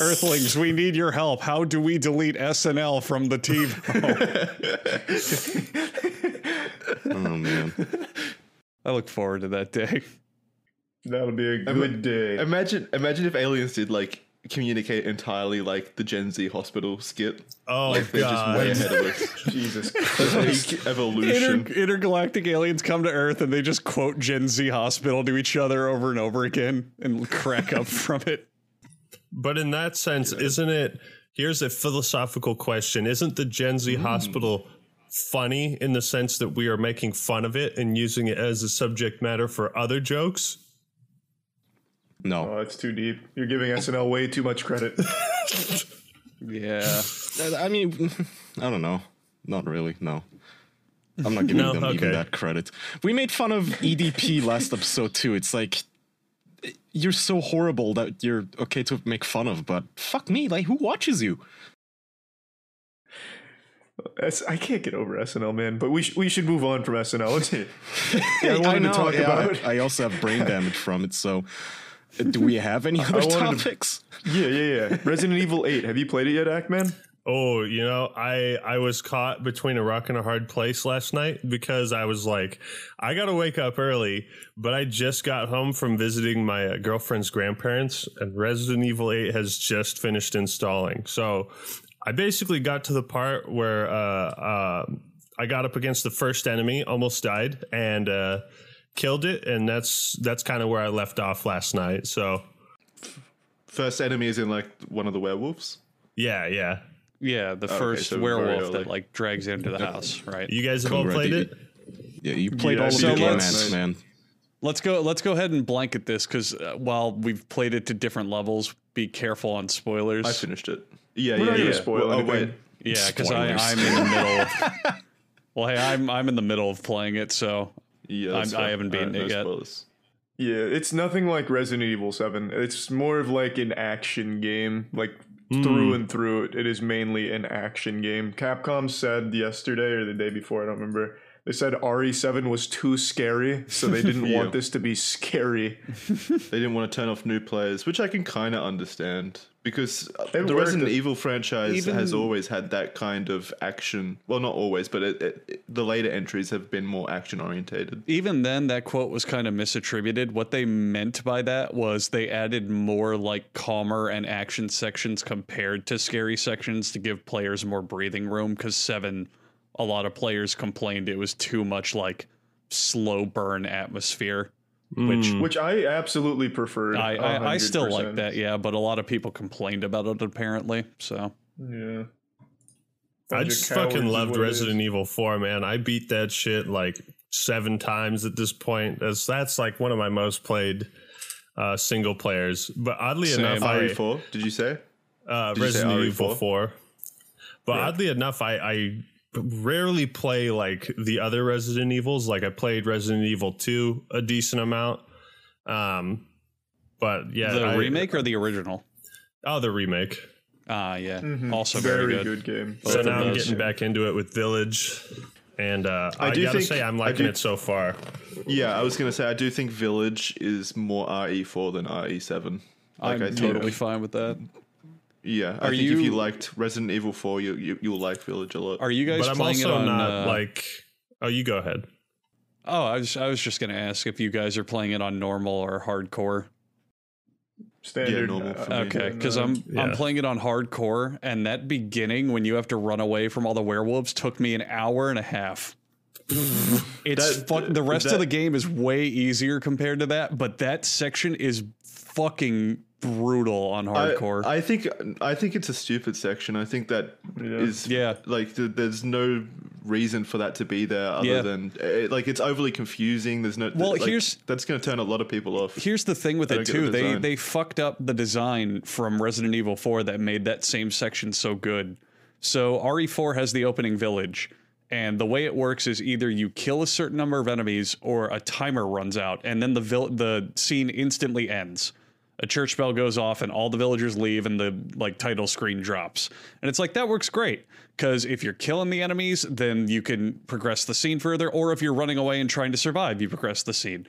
Earthlings, we need your help. How do we delete SNL from the TiVo? Oh man. I look forward to that day. That'll be a good day. Imagine, imagine if aliens did like communicate entirely like the Gen Z hospital skit. Oh Like they're just way god! ahead of us. Jesus Peak evolution. Inter- intergalactic aliens come to Earth and they just quote Gen Z Hospital to each other over and over again and crack up from it. But in that sense, isn't it? Here's a philosophical question: Isn't the Gen Z mm. hospital funny in the sense that we are making fun of it and using it as a subject matter for other jokes? No. Oh, it's too deep. You're giving SNL way too much credit. Yeah. I mean, I don't know. Not really. No. I'm not giving No? them even that credit. We made fun of EDP last episode too. It's like you're so horrible that you're okay to make fun of, but fuck me, like who watches you? I can't get over SNL, man. But we sh- we should move on from SNL. yeah, I I wanted know. to talk yeah, about. I, I also have brain damage from it. So, do we have any other wanted to- topics? yeah, yeah, yeah. Resident Evil Eight. Have you played it yet, Act Man? Oh, you know, I I was caught between a rock and a hard place last night because I was like, I got to wake up early, but I just got home from visiting my uh, girlfriend's grandparents, and Resident Evil Eight has just finished installing. So I basically got to the part where uh, uh, I got up against the first enemy, almost died, and uh, killed it, and that's that's kind of where I left off last night. So First enemy is in like one of the werewolves. yeah, yeah. Yeah, the Okay, first so werewolf that like drags into the house, right? You guys have all played it. Yeah, you played Yeah, all of so the game let's- man. Let's go. Let's go ahead and blanket this because uh, while we've played it to different levels, be careful on spoilers. I finished it. Yeah, We're yeah, not yeah. spoil Well, oh wait, yeah, because I'm in the middle. Of, well, hey, I'm I'm in the middle of playing it, so yeah, I'm- I haven't beaten Alright, it no yet. spoilers. Yeah, it's nothing like Resident Evil 7. It's more of like an action game. Like hmm. through and through, it is mainly an action game. Capcom said yesterday or the day before, I don't remember. They said RE7 was too scary, so they didn't Yeah. want this to be scary. They didn't want to turn off new players, which I can kind of understand because It the worked. Resident Evil franchise Even- has always had that kind of action. Well, not always, but it, it, it- the later entries have been more action orientated. even then that quote was kind of misattributed. What they meant by that was they added more like calmer and action sections compared to scary sections to give players more breathing room. Because seven, a lot of players complained it was too much like slow burn atmosphere, which Which I absolutely prefer. I, I, I still like that, yeah, but a lot of people complained about it apparently. So Yeah. I Bunch of just fucking loved Resident. Evil 4, man. I beat that shit like seven times at this point. That's that's like one of my most played uh, single players. But oddly Same. enough, I, RE4, did you say? uh, Did you say Resident RE4? Evil 4. But oddly enough, I, I rarely play like the other Resident Evils. Like I played Resident Evil 2 a decent amount. Um, but yeah, the I- remake or the original? Oh, the remake. Ah, yeah, Mhm. also very, very good. good. game. So now I'm those. getting back into it with Village. And uh, I, I do gotta think- say, I'm liking do- it so far. Yeah, I was gonna say I do think Village is more RE4 than RE7. I'm I think- totally fine with that. Yeah, I Are think if you- you liked Resident Evil 4, you, you you'll like Village a lot. Are you guys But I'm playing also it on? not uh, like. Oh, you go ahead. Oh, I was I was just gonna ask if you guys are playing it on normal or hardcore. Standard. normal for me. uh, Okay, because uh, I'm I'm playing it on hardcore, and that beginning when you have to run away from all the werewolves took me an hour and a half. it's That- fuck. The rest of the game is way easier compared to that, but that section is fucking brutal on hardcore. I, think I think it's a stupid section. I think that is Yeah. Yeah. like th- there's no reason for that to be there other Yeah. than it, like it's overly confusing. There's no Well, like, here's- that's going to turn a lot of people off. Here's the thing with it too. the They they fucked up the design from Resident Evil 4 that made that same section so good. So RE4 has the opening village, and the way it works is either you kill a certain number of enemies or a timer runs out, and then the vil- the scene instantly ends. A church bell goes off, and all the villagers leave, and the like title screen drops. And it's like that works great because if you're killing the enemies, then you can progress the scene further, or if you're running away and trying to survive, you progress the scene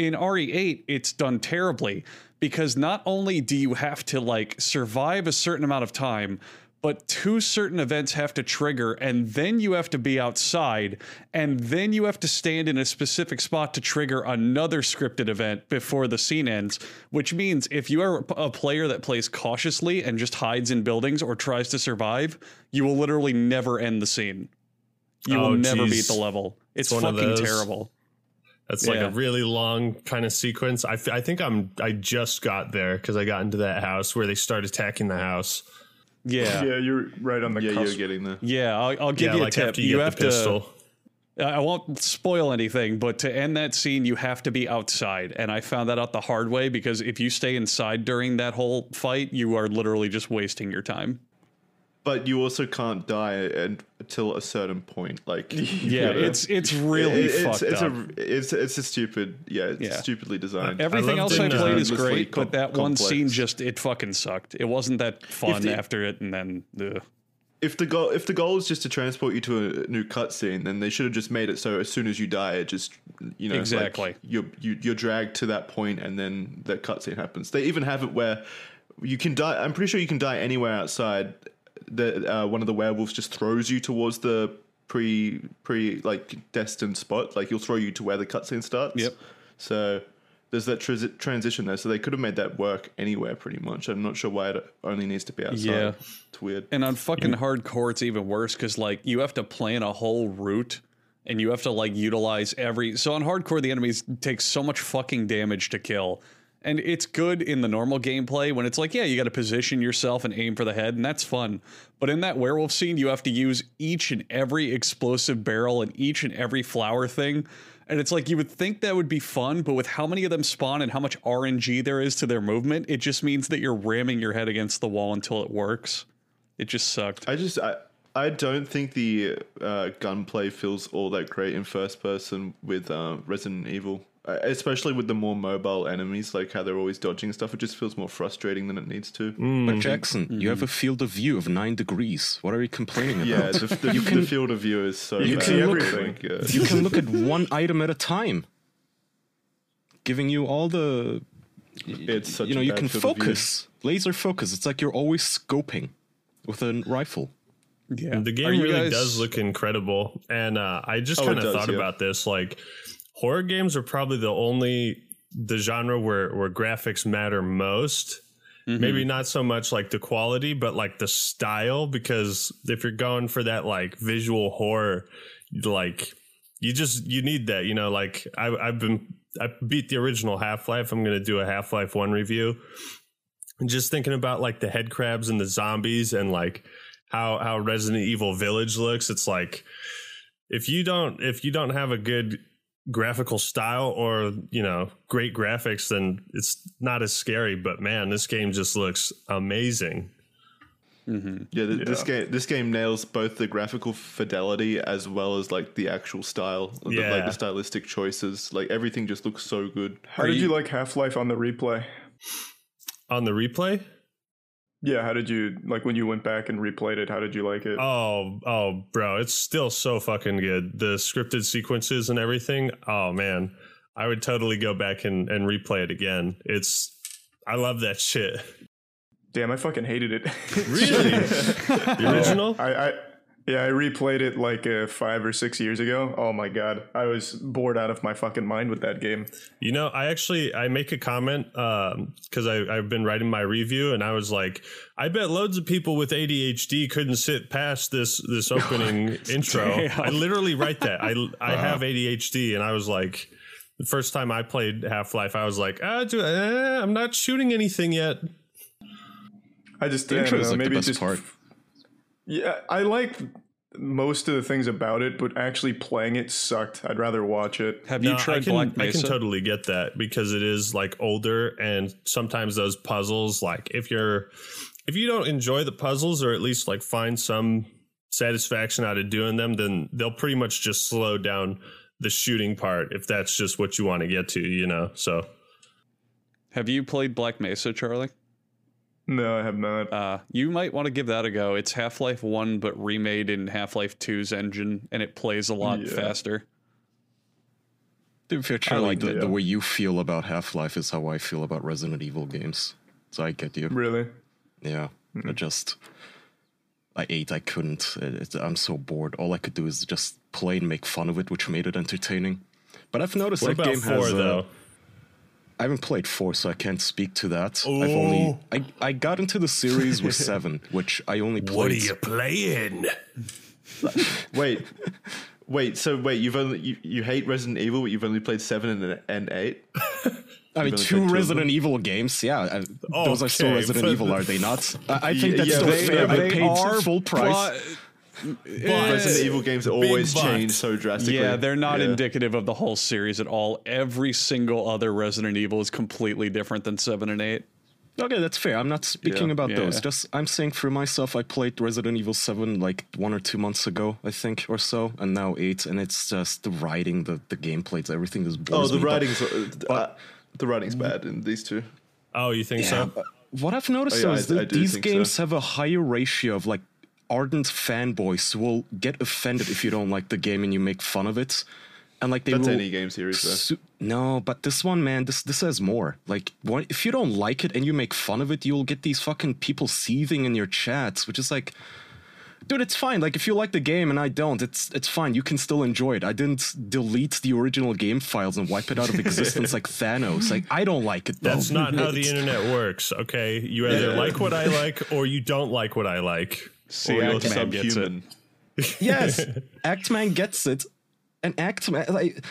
in RE8, it's done terribly because not only do you have to like survive a certain amount of time, but two certain events have to trigger, and then you have to be outside, and then you have to stand in a specific spot to trigger another scripted event before the scene ends. Which means if you are a player that plays cautiously and just hides in buildings or tries to survive, you will literally never end the scene. You Oh, will never geez. beat the level. It's, of fucking terrible. That's like Yeah. a really long kind of sequence. I, f- I think I'm I just got there because I got into that house where they start attacking the house. Yeah. Yeah, you're right on the yeah, cusp. you're getting there. Yeah, I'll, I'll give yeah, you a tip. after you, get have pistol. to. I won't spoil anything, but to end that scene, you have to be outside, and I found that out the hard way because if you stay inside during that whole fight, you are literally just wasting your time. But you also can't die and, until a certain point. Like Yeah, gotta- it's it's really it- it's, fucked it's up. A, it's it's a stupid. Yeah, it's Yeah. stupidly designed. Everything loved else I uh, played is great, com- but that one scene just it fucking sucked. It wasn't that fun the- after it, and then ugh. if the goal if the goal is just to transport you to a new cutscene, then they should have just made it so as soon as you die, it just you know like, Exactly. you're you, you're dragged to that point, and then the cutscene happens. They even have it where you can die. I'm pretty sure you can die anywhere outside. The uh, one of the werewolves just throws you towards the pre pre like destined spot. Like he'll throw you to where the cutscene starts. Yep. So. There's that transi- transition there, so they could have made that work anywhere pretty much. I'm not sure why it only needs to be outside. Yeah. It's weird. And on fucking hardcore, it's even worse because like you have to plan a whole route and you have to like utilize every. So on hardcore, the enemies take so much fucking damage to kill. And it's good in the normal gameplay when it's like, yeah, you got to position yourself and aim for the head, and that's fun. But in that werewolf scene, you have to use each and every explosive barrel and each and every flower thing. And it's like you would think that would be fun, but with how many of them spawn and how much RNG there is to their movement, it just means that you're ramming your head against the wall until it works. It just sucked. I just I I don't think the uh, gunplay feels all that great in first person with uh, Resident Evil, Uh, especially with the more mobile enemies, like how they're always dodging stuff. It just feels more frustrating than it needs to. Mm. But Jackson, you have a mm-hmm. field of view of nine degrees. What are you complaining Yeah, about? the, the, the field of view is so. You bad. can see everything. God. you can look at one item at a time, giving you all the. It's such you know, a you can field of view. focus, laser focus. It's like you're always scoping with a rifle. Yeah. The game really guys- does look incredible, and uh, I just Oh, kind of thought yeah. about this. Like, horror games are probably the only the genre where where graphics matter most. Mm-hmm. Maybe not so much like the quality, but like the style. Because if you're going for that like visual horror, like you just you need that. You know, like I, I've been I beat the original Half Life. I'm gonna do a Half Life One review. And just thinking about like the head crabs and the zombies and like how how Resident Evil Village looks, it's like if you don't if you don't have a good graphical style or you know great graphics, then it's not as scary. But man, this game just looks amazing. Mm-hmm. Yeah, th- this game this game nails both the graphical fidelity as well as like the actual style, the, like the stylistic choices. Like everything just looks so good. How did you, like Half Life on the replay? On the replay, Yeah, how did you like when you went back and replayed it? How did you like it? oh oh, bro, it's still so fucking good. The scripted sequences and everything. Oh man, I would totally go back and and replay it again. It's I love that shit. Damn, I fucking hated it. Really? the original? I, I yeah, I replayed it like uh, five or six years ago. Oh my god, I was bored out of my fucking mind with that game. You know, I actually I make a comment because I I've been writing my review and I was like, I bet loads of people with ADHD couldn't sit past this this opening intro. Damn. I literally write that. I I have ADHD and I was like. The first time I played Half Life, I was like, ah, do, eh, I'm not shooting anything yet. I just The I don't intro is know, like the maybe best just part. Yeah, I like most of the things about it, but actually playing it sucked. I'd rather watch it. Have you tried I can, Black Mesa? I can totally get that because it is like older and sometimes those puzzles, like if you're if you don't enjoy the puzzles or at least like find some satisfaction out of doing them, then they'll pretty much just slow down the shooting part if that's just what you want to get to, you know. So Have you played Black Mesa, Charlie? No, I have not. Uh, you might want to give that a go. It's Half Life 1, but remade in Half Life 2's engine, and it plays a lot Yeah. faster. To be fair, Charlie, like the, that. the way you feel about Half Life is how I feel about Resident Evil games. So I get you. really? Yeah, I just I ate. I couldn't. It, it- I'm so bored. All I could do is just play and make fun of it, which made it entertaining. But I've noticed what that about game four has. uh, though? I haven't played four, so I can't speak to that. I've only oh. I, I got into the series with seven, which I only played. What are you playing? Wait, wait. So wait, you've only you, you hate Resident Evil, but you've only played seven and, and eight. I mean, two played two Resident Evil games. Yeah, I, those are still Resident Evil, are they not? I, I think that's Yeah, still they- fair. I they paid are full price. Resident Evil games always but. change so drastically. Yeah, they're not Yeah. indicative of the whole series at all. Every single other Resident Evil is completely different than 7 and 8. Okay, that's fair. I'm not speaking Yeah. about Yeah. those. Just I'm saying for myself, I played Resident Evil Seven like one or two months ago, I think, or so, and now eight, and it's just the writing, the the gameplay, everything is. Oh, the me, but- writing's uh, the writing's bad in these two. Oh, you think Yeah, so? what I've noticed Oh, yeah, though I- is that I these think so. games have a higher ratio of like ardent fanboys will get offended if you don't like the game and you make fun of it, and like they That's will. any game series, though. Su- no, but this one, man, this this has more. Like, what, if you don't like it and you make fun of it, you'll get these fucking people seething in your chats, which is like, dude, it's fine. Like, if you like the game and I don't, it's it's fine. You can still enjoy it. I didn't delete the original game files and wipe it out of existence like Thanos. Like, I don't like it. Though. That's not how the internet works. Okay, you either like what I like or you don't like what I like. See, or you're Act-Man gets it. subhuman. yes, Actman gets it, and Actman like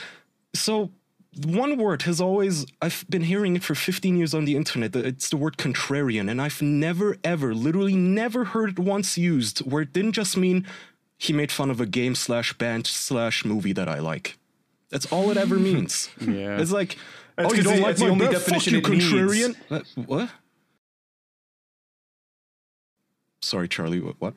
so. One word has always I've been hearing it for 15 years on the internet. It's the word contrarian, and I've never ever, literally never heard it once used where it didn't just mean he made fun of a game slash band slash movie that I like. That's all it ever means. Yeah. It's like, That's oh, you don't like the my only breath? Fuck definition you, it needs. contrarian. Uh, what? Sorry, Charlie. What? what?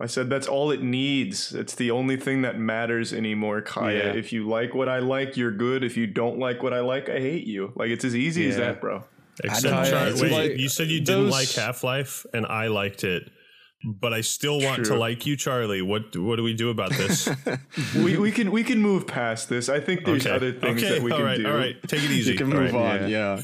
I said that's all it needs. It's the only thing that matters anymore, Kaya. Yeah. If you like what I like, you're good. If you don't like what I like, I hate you. Like it's as easy as that, bro. Except, don't. Char- It's wait, like- you said you didn't those- like Half Life, and I liked it, but I still want to like you, Charlie. What What do we do about this? we, we can we can move past this. I think there's okay, other things okay, that we all can right, do. all right. Take it easy. You can All move right. on. yeah.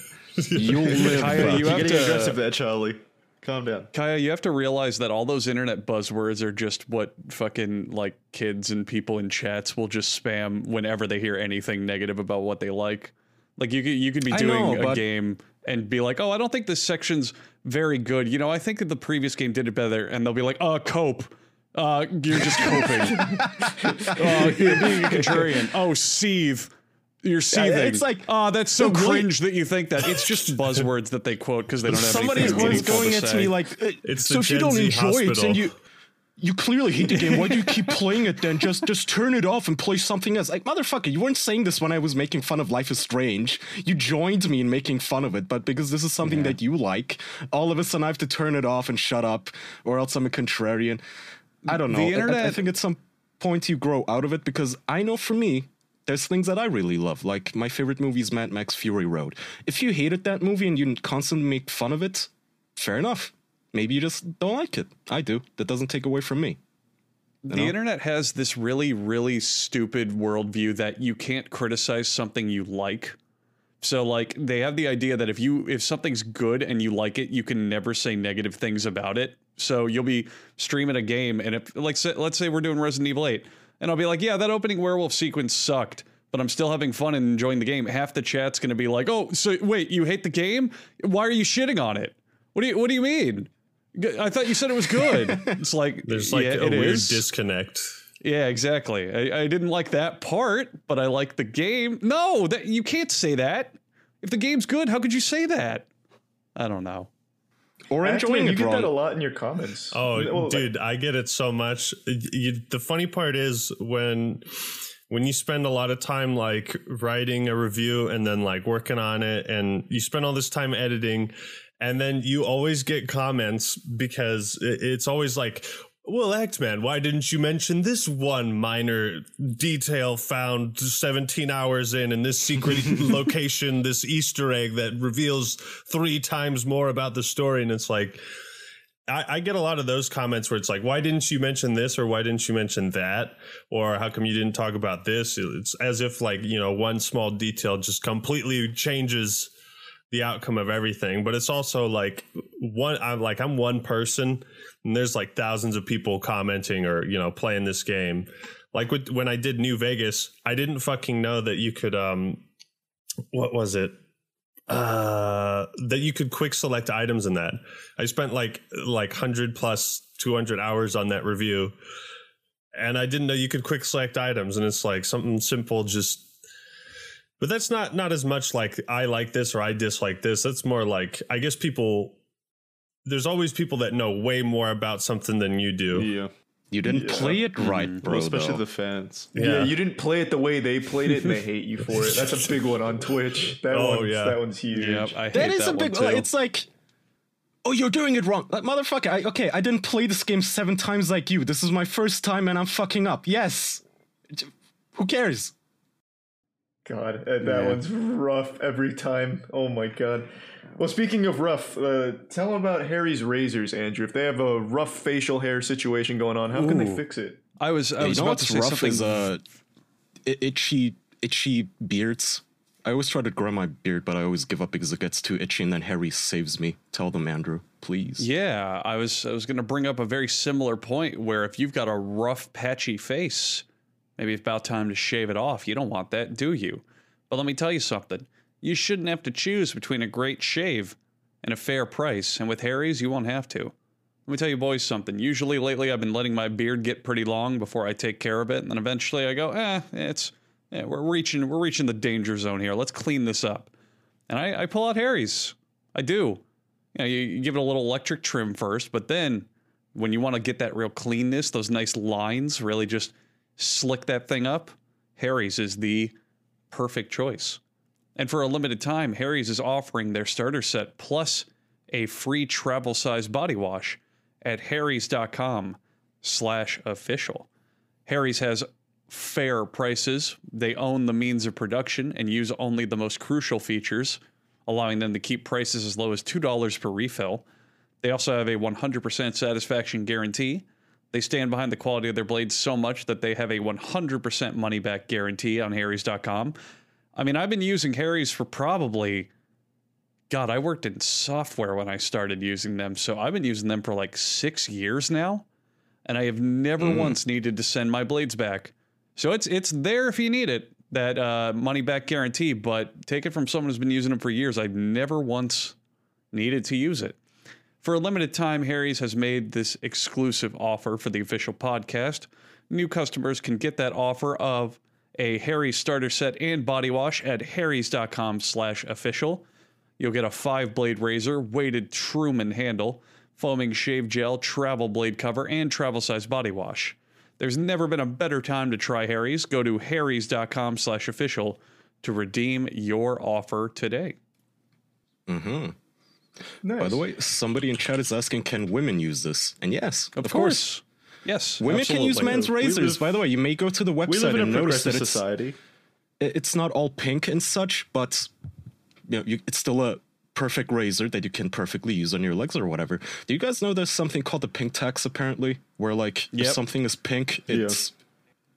Yeah, you'll live. Kaya, Buck. you You're have getting to- aggressive there, Charlie. Calm down. Kaya, you have to realize that all those internet buzzwords are just what fucking like kids and people in chats will just spam whenever they hear anything negative about what they like. Like you could you could be doing know, a game and be like, "Oh, I don't think this section's very good." You know, I think that the previous game did it better, and they'll be like, "Uh, cope." Uh, you're just coping. uh, you're being a contrarian. Oh, seethe. You're seething. it's like- oh, that's so No, really- cringe that you think that. It's just buzzwords that they quote because they don't have Somebody anything was going at me like, uh, It's so the if you don't Z enjoy it and you you clearly hate the game, why do you keep playing it then? Just just turn it off and play something else. Like motherfucker, you weren't saying this when I was making fun of Life is Strange. You joined me in making fun of it, but because this is something that you like, all of a sudden I have to turn it off and shut up, or else I'm a contrarian. I don't know. The I- I- I, think at some point you grow out of it because I know for me, there's things that I really love. Like my favorite movie is Mad Max Fury Road. If you hated that movie and you constantly make fun of it, fair enough. Maybe you just don't like it. I do. That doesn't take away from me. the know? internet has this really, really stupid worldview that you can't criticize something you like. So like they have the idea that if you if something's good and you like it, you can never say negative things about it. So you'll be streaming a game and if like say, let's say we're doing Resident Evil 8 and I'll be like, "Yeah, that opening werewolf sequence sucked." But I'm still having fun and enjoying the game. Half the chat's going to be like, "Oh, so wait, you hate the game? Why are you shitting on it? What do you What do you mean? I thought you said it was good." it's like There's like yeah, a weird is. disconnect. Yeah, exactly. I, I didn't like that part, but I like the game. No, that you can't say that. If the game's good, how could you say that? I don't know. Or Actually, enjoying you it get that a lot in your comments. Oh, Well, dude, I get it so much. You, the funny part is when when you spend a lot of time like writing a review and then like working on it, and you spend all this time editing, and then you always get comments because it's always like. Well, Act Man, why didn't you mention this one minor detail found 17 hours in in this secret location, this Easter egg that reveals three times more about the story? And it's like, I, I get a lot of those comments where it's like, why didn't you mention this or why didn't you mention that? Or how come you didn't talk about this? It's as if like, you know, one small detail just completely changes the outcome of everything. But it's also like one I'm like I'm one person and there's like thousands of people commenting or, you know, playing this game. Like with, when I did New Vegas, I didn't fucking know that you could um what was it? uh that you could quick select items in that i spent like like 100 plus 200 hours on that review and i didn't know you could quick select items and it's like something simple just but that's not not as much like i like this or i dislike this that's more like i guess people there's always people that know way more about something than you do Yeah, you didn't Yeah. play it right, well, bro. especially though. the fans. yeah. Yeah. you didn't play it the way they played it, and they hate you for it. That's a big one on Twitch. That Oh, one's, yeah. that one's huge. Yep, I hate That is that a big. one too. It's like, oh, you're doing it wrong, like, motherfucker. I, okay, I didn't play this game seven times like you. This is my first time, and I'm fucking up. Yes. Who cares? God, uh, that one's rough every time. Oh my god. Well, speaking of rough, uh, tell them about Harry's razors, Andrew. If they have a rough facial hair situation going on, how can they fix it? I was I you was about to say rough something. is uh, itchy, itchy beards. I always try to grow my beard, but I always give up because it gets too itchy, and then Harry saves me. Tell them, Andrew, please. yeah, I was I was going to bring up a very similar point where if you've got a rough, patchy face, maybe it's about time to shave it off. You don't want that, do you? But let me tell you something. You shouldn't have to choose between a great shave and a fair price. And with Harry's, you won't have to. Let me tell you boys something. Usually lately I've been letting my beard get pretty long before I take care of it, and then eventually I go, eh, it's yeah, we're reaching we're reaching the danger zone here. Let's clean this up. And I, I pull out Harry's. I do. You know, you, you give it a little electric trim first, but then when you want to get that real cleanness, those nice lines, really just slick that thing up. Harry's is the perfect choice. And for a limited time, Harry's is offering their starter set plus a free travel size body wash at harrys.com slash official. Harry's has fair prices. They own the means of production and use only the most crucial features, allowing them to keep prices as low as $2 per refill. They also have a 100% satisfaction guarantee. They stand behind the quality of their blades so much that they have a 100% money back guarantee on Harry's.com. I mean, I've been using Harry's for probably, God, I worked in software when I started using them. So I've been using them for like six years now. And I have never once needed to send my blades back. So it's it's there if you need it, that uh, money back guarantee. But take it from someone who's been using them for years. I've never once needed to use it. For a limited time, Harry's has made this exclusive offer for the official podcast. New customers can get that offer of a Harry's starter set and body wash at harrys.com slash official. You'll get a five blade razor, weighted Truman handle, foaming shave gel, travel blade cover, and travel size body wash. There's never been a better time to try Harry's. Go to harrys.com slash official to redeem your offer today. Mm-hmm. Nice. By the way, somebody in chat is asking, can women use this? And yes, Of, course. Yes. Women can use men's razors. live- By the way, you may go to the We website live in and a notice that it's, society. it- it's not all pink and such, but you know, you, it's still a perfect razor that you can perfectly use on your legs or whatever. Do you guys know there's something called the pink tax apparently, where like Yep. if something is pink, it's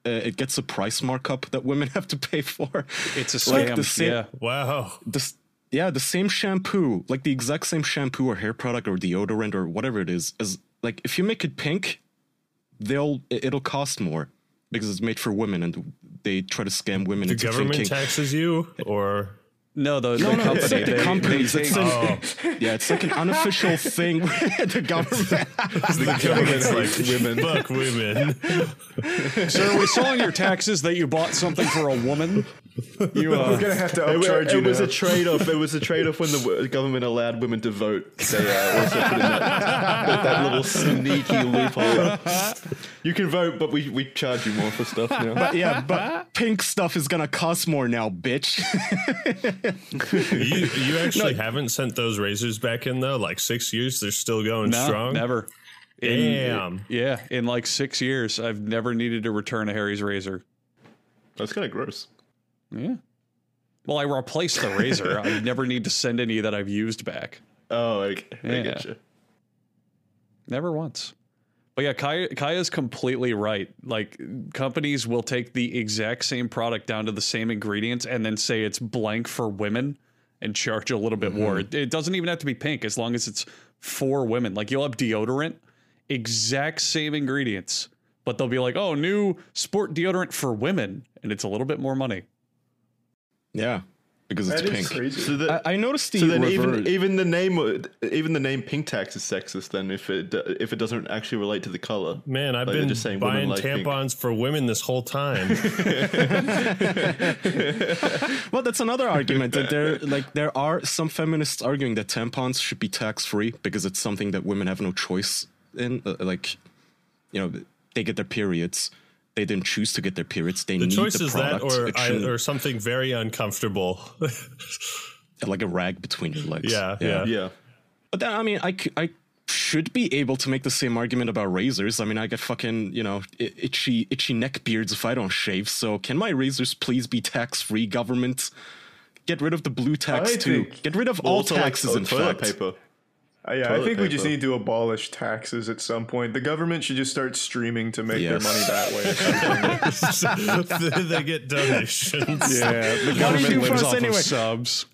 uh, it gets a price markup that women have to pay for. It's a Like scam. the same- yeah. Wow. this yeah the same shampoo like the exact same shampoo or hair product or deodorant or whatever it is is like if you make it pink they'll it- it'll cost more because it's made for women and they try to scam women The into government thinking taxes you, or No, the, no, the no, company. it's like the they- companies. they It's take- an, yeah, it's like an unofficial thing. the government. the government's like women. Fuck women. Sir, we saw in your taxes that you bought something for a woman. You, are. We're uh, gonna have to It, you it was a trade-off. It was a trade-off when the government allowed women to vote. They uh, also put in that, that little sneaky loophole. You can vote, but we, we charge you more for stuff now. But yeah, but pink stuff is gonna cost more now, bitch. You you actually haven't sent those razors back in though. Like six years, they're still going no, strong. never. In- Damn. yeah, in like six years, I've never needed to return a Harry's razor. That's kind of gross. Yeah. Well, I replaced the razor. I never need to send any that I've used back. Oh, I, I Yeah. get you. Never once. But yeah, Kaya, Kaya's completely right. Like companies will take the exact same product down to the same ingredients and then say it's blank for women and charge a little bit more. Mm-hmm. It, it doesn't even have to be pink as long as it's for women. Like you'll have deodorant, exact same ingredients, but they'll be like, "Oh, new sport deodorant for women," and it's a little bit more money. yeah, because it's That is pink. crazy. So, that, I, I noticed the so then even even the name even the name pink tax is sexist. Then if it if it doesn't actually relate to the color. Man, I've Like, been just saying buying like pink. tampons for women this whole time. Well, that's another argument that there, like, there are some feminists arguing that tampons should be tax free because it's something that women have no choice in. Uh, like, you know, they get their periods. They didn't choose to get their periods. They The need choice the is that, or I, or something very uncomfortable. like a rag between your legs. Yeah, yeah. Yeah. But then, I mean, I, I should be able to make the same argument about razors. I mean, I get fucking, you know, itchy, itchy neck beards if I don't shave. So can my razors please be tax free, government? Get rid of the blue tax I too. Get rid of all Also, like, taxes, in toilet fact. paper. Uh, yeah, I Toilet think we just need to abolish taxes at some point. The government should just start streaming to make Yes. their money that way. or they get donations. Yeah, the do government do for lives off anyway? of subs.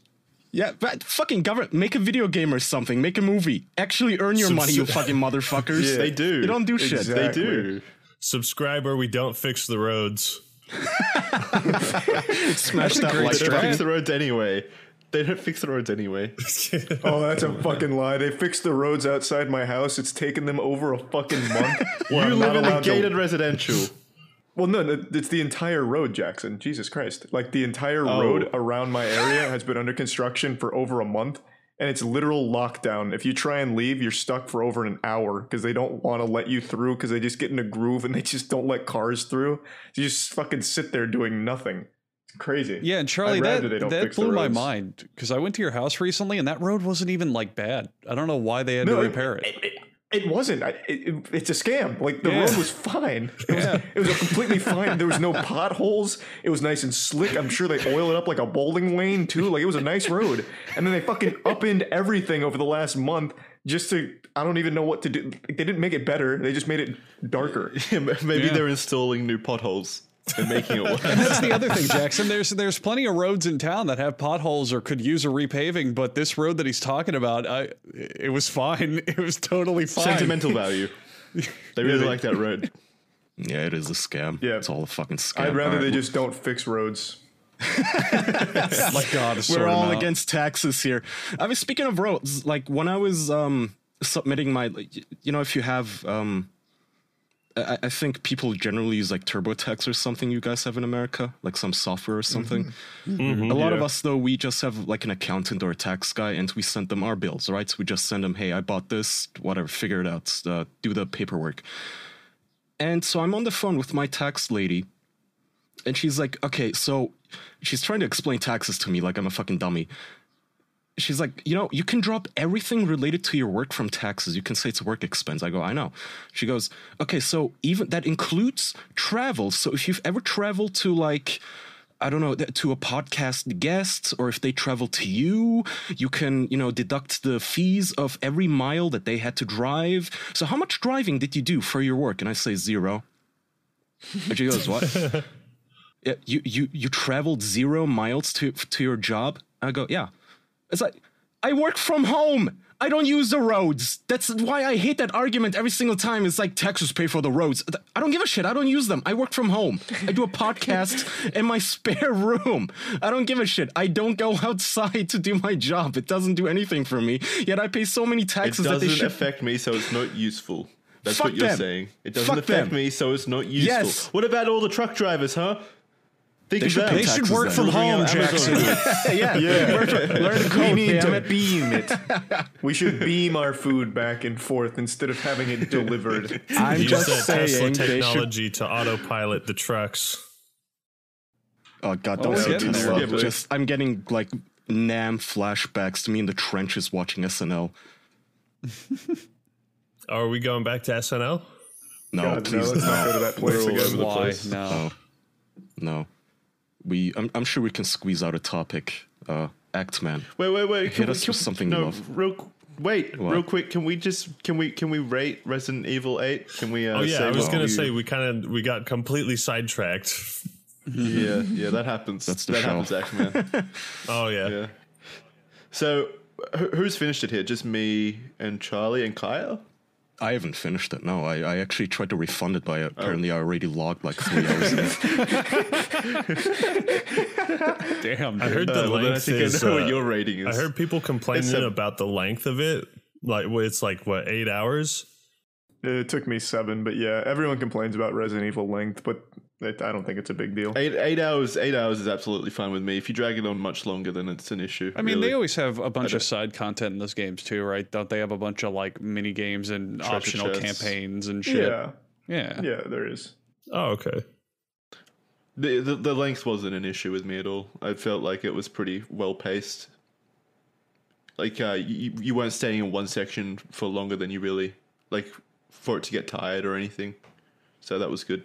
Yeah, but fucking government, make a video game or something. Make a movie. Actually earn your money, you fucking motherfuckers. They do. You don't do shit. Exactly. They do. Subscribe or we don't fix the roads. Smash that like They don't fix the roads anyway. They don't fix the roads anyway. oh, that's a fucking lie. They fixed the roads outside my house. It's taken them over a fucking month. you I'm live in a allowed to- gated residential. Well, no, no, it's the entire road, Jackson. Jesus Christ. Like the entire Oh. road around my area has been under construction for over a month. and it's literal lockdown. If you try and leave, you're stuck for over an hour because they don't want to let you through because they just get in a groove and they just don't let cars through. So you just fucking sit there doing nothing. It's crazy. Yeah, and Charlie, that, rather they don't that blew my mind because I went to your house recently and that road wasn't even like bad. I don't know why they had to repair it. It, it wasn't. I, it, it- it's a scam. Like the Yeah. road was fine. It was, Yeah. it was a completely fine. There was no potholes. It was nice and slick. I'm sure they oil it up like a bowling lane too. Like it was a nice road. And then they fucking upend everything over the last month just to. I don't even know what to do. They didn't make it better. They just made it darker. Maybe Yeah. they're installing new potholes and making it worse. And that's the other thing, Jackson. There's there's plenty of roads in town that have potholes or could use a repaving, but this road that he's talking about, I it was fine. It was totally fine. Sentimental value. They really like that road. Yeah, it is a scam. Yeah. it's all a fucking scam. I'd rather All they just don't fix roads. My God, We're them all against taxes here. I was speaking of roads. Like when I was um, submitting my, you know, if you have, um, I, I think people generally use like TurboTax or something. You guys have in America, like some software or something. a lot of us though, we just have like an accountant or a tax guy, and we send them our bills. Right? So we just send them, hey, I bought this, whatever, figure it out, uh, do the paperwork. And so I'm on the phone with my tax lady, and she's like, okay, so she's trying to explain taxes to me like I'm a fucking dummy. She's like, you know, you can drop everything related to your work from taxes. You can say it's work expense. I go, I know. She goes, okay, so even that includes travel. So if you've ever traveled to like, I don't know, to a podcast guest, or if they travel to you, you can, you know, deduct the fees of every mile that they had to drive. So how much driving did you do for your work? And I say zero. And she goes, what? yeah, you you you traveled zero miles to to your job. I go, yeah. It's like I work from home. I don't use the roads. That's why I hate that argument every single time. It's like taxes pay for the roads. I don't give a shit. I don't use them. I work from home. I do a podcast in my spare room. I don't give a shit. I don't go outside to do my job. It doesn't do anything for me. Yet I pay so many It taxes that they doesn't should. affect me, so it's not useful. That's Fuck what you're them. saying. It doesn't Fuck affect them. me, so it's not useful. Yes. What about all the truck drivers, huh? Think They should them. They should taxes work then. from home, Jackson. Amazon. yeah, Yeah. Learn to, learn to We need damn to it. beam it. We should beam our food back and forth instead of having it delivered. I'm Use just that Tesla saying they should technology to autopilot the trucks. Oh god, Oh, don't we're say getting this. there. stuff. Just I'm getting like Nam flashbacks to me in the trenches watching SNL. Are we going back to SNL? No, God, no, let's not go to that place We're all again. the Why? place. No. no, no. We, I'm, I'm sure we can squeeze out a topic. Uh, Act Man. Wait, wait, wait. Hit Can we, us can, with something you no, love. real. Wait, What? real quick. Can we just can we can we rate Resident Evil Eight? Can we? Uh, Oh yeah, I was gonna we- say we kind of we got completely sidetracked. Yeah, yeah, that happens. That's the that show. happens, Act Man. Oh yeah. yeah. So, who- who's finished it here? Just me and Charlie and Kyle. I haven't finished it. No, I, I actually tried to refund it, but apparently I already logged like three hours. in. Damn. I heard the Uh, well, I length think is. I know uh, what your rating is. I heard people complaining a- about the length of it. Like it's like what eight hours? It took me seven, but yeah, everyone complains about Resident Evil length, but it, I don't think it's a big deal. Eight eight hours. Eight hours is absolutely fine with me. If you drag it on much longer, then it's an issue. I mean, really. they always have a bunch of side content in those games too, right? Don't they have a bunch of like mini games and Treasure optional chests. campaigns and shit? Yeah, Yeah. yeah, there is. Oh okay. The, the the length wasn't an issue with me at all. I felt like it was pretty well paced. Like uh, you you weren't staying in one section for longer than you really like for it to get tired or anything. So that was good.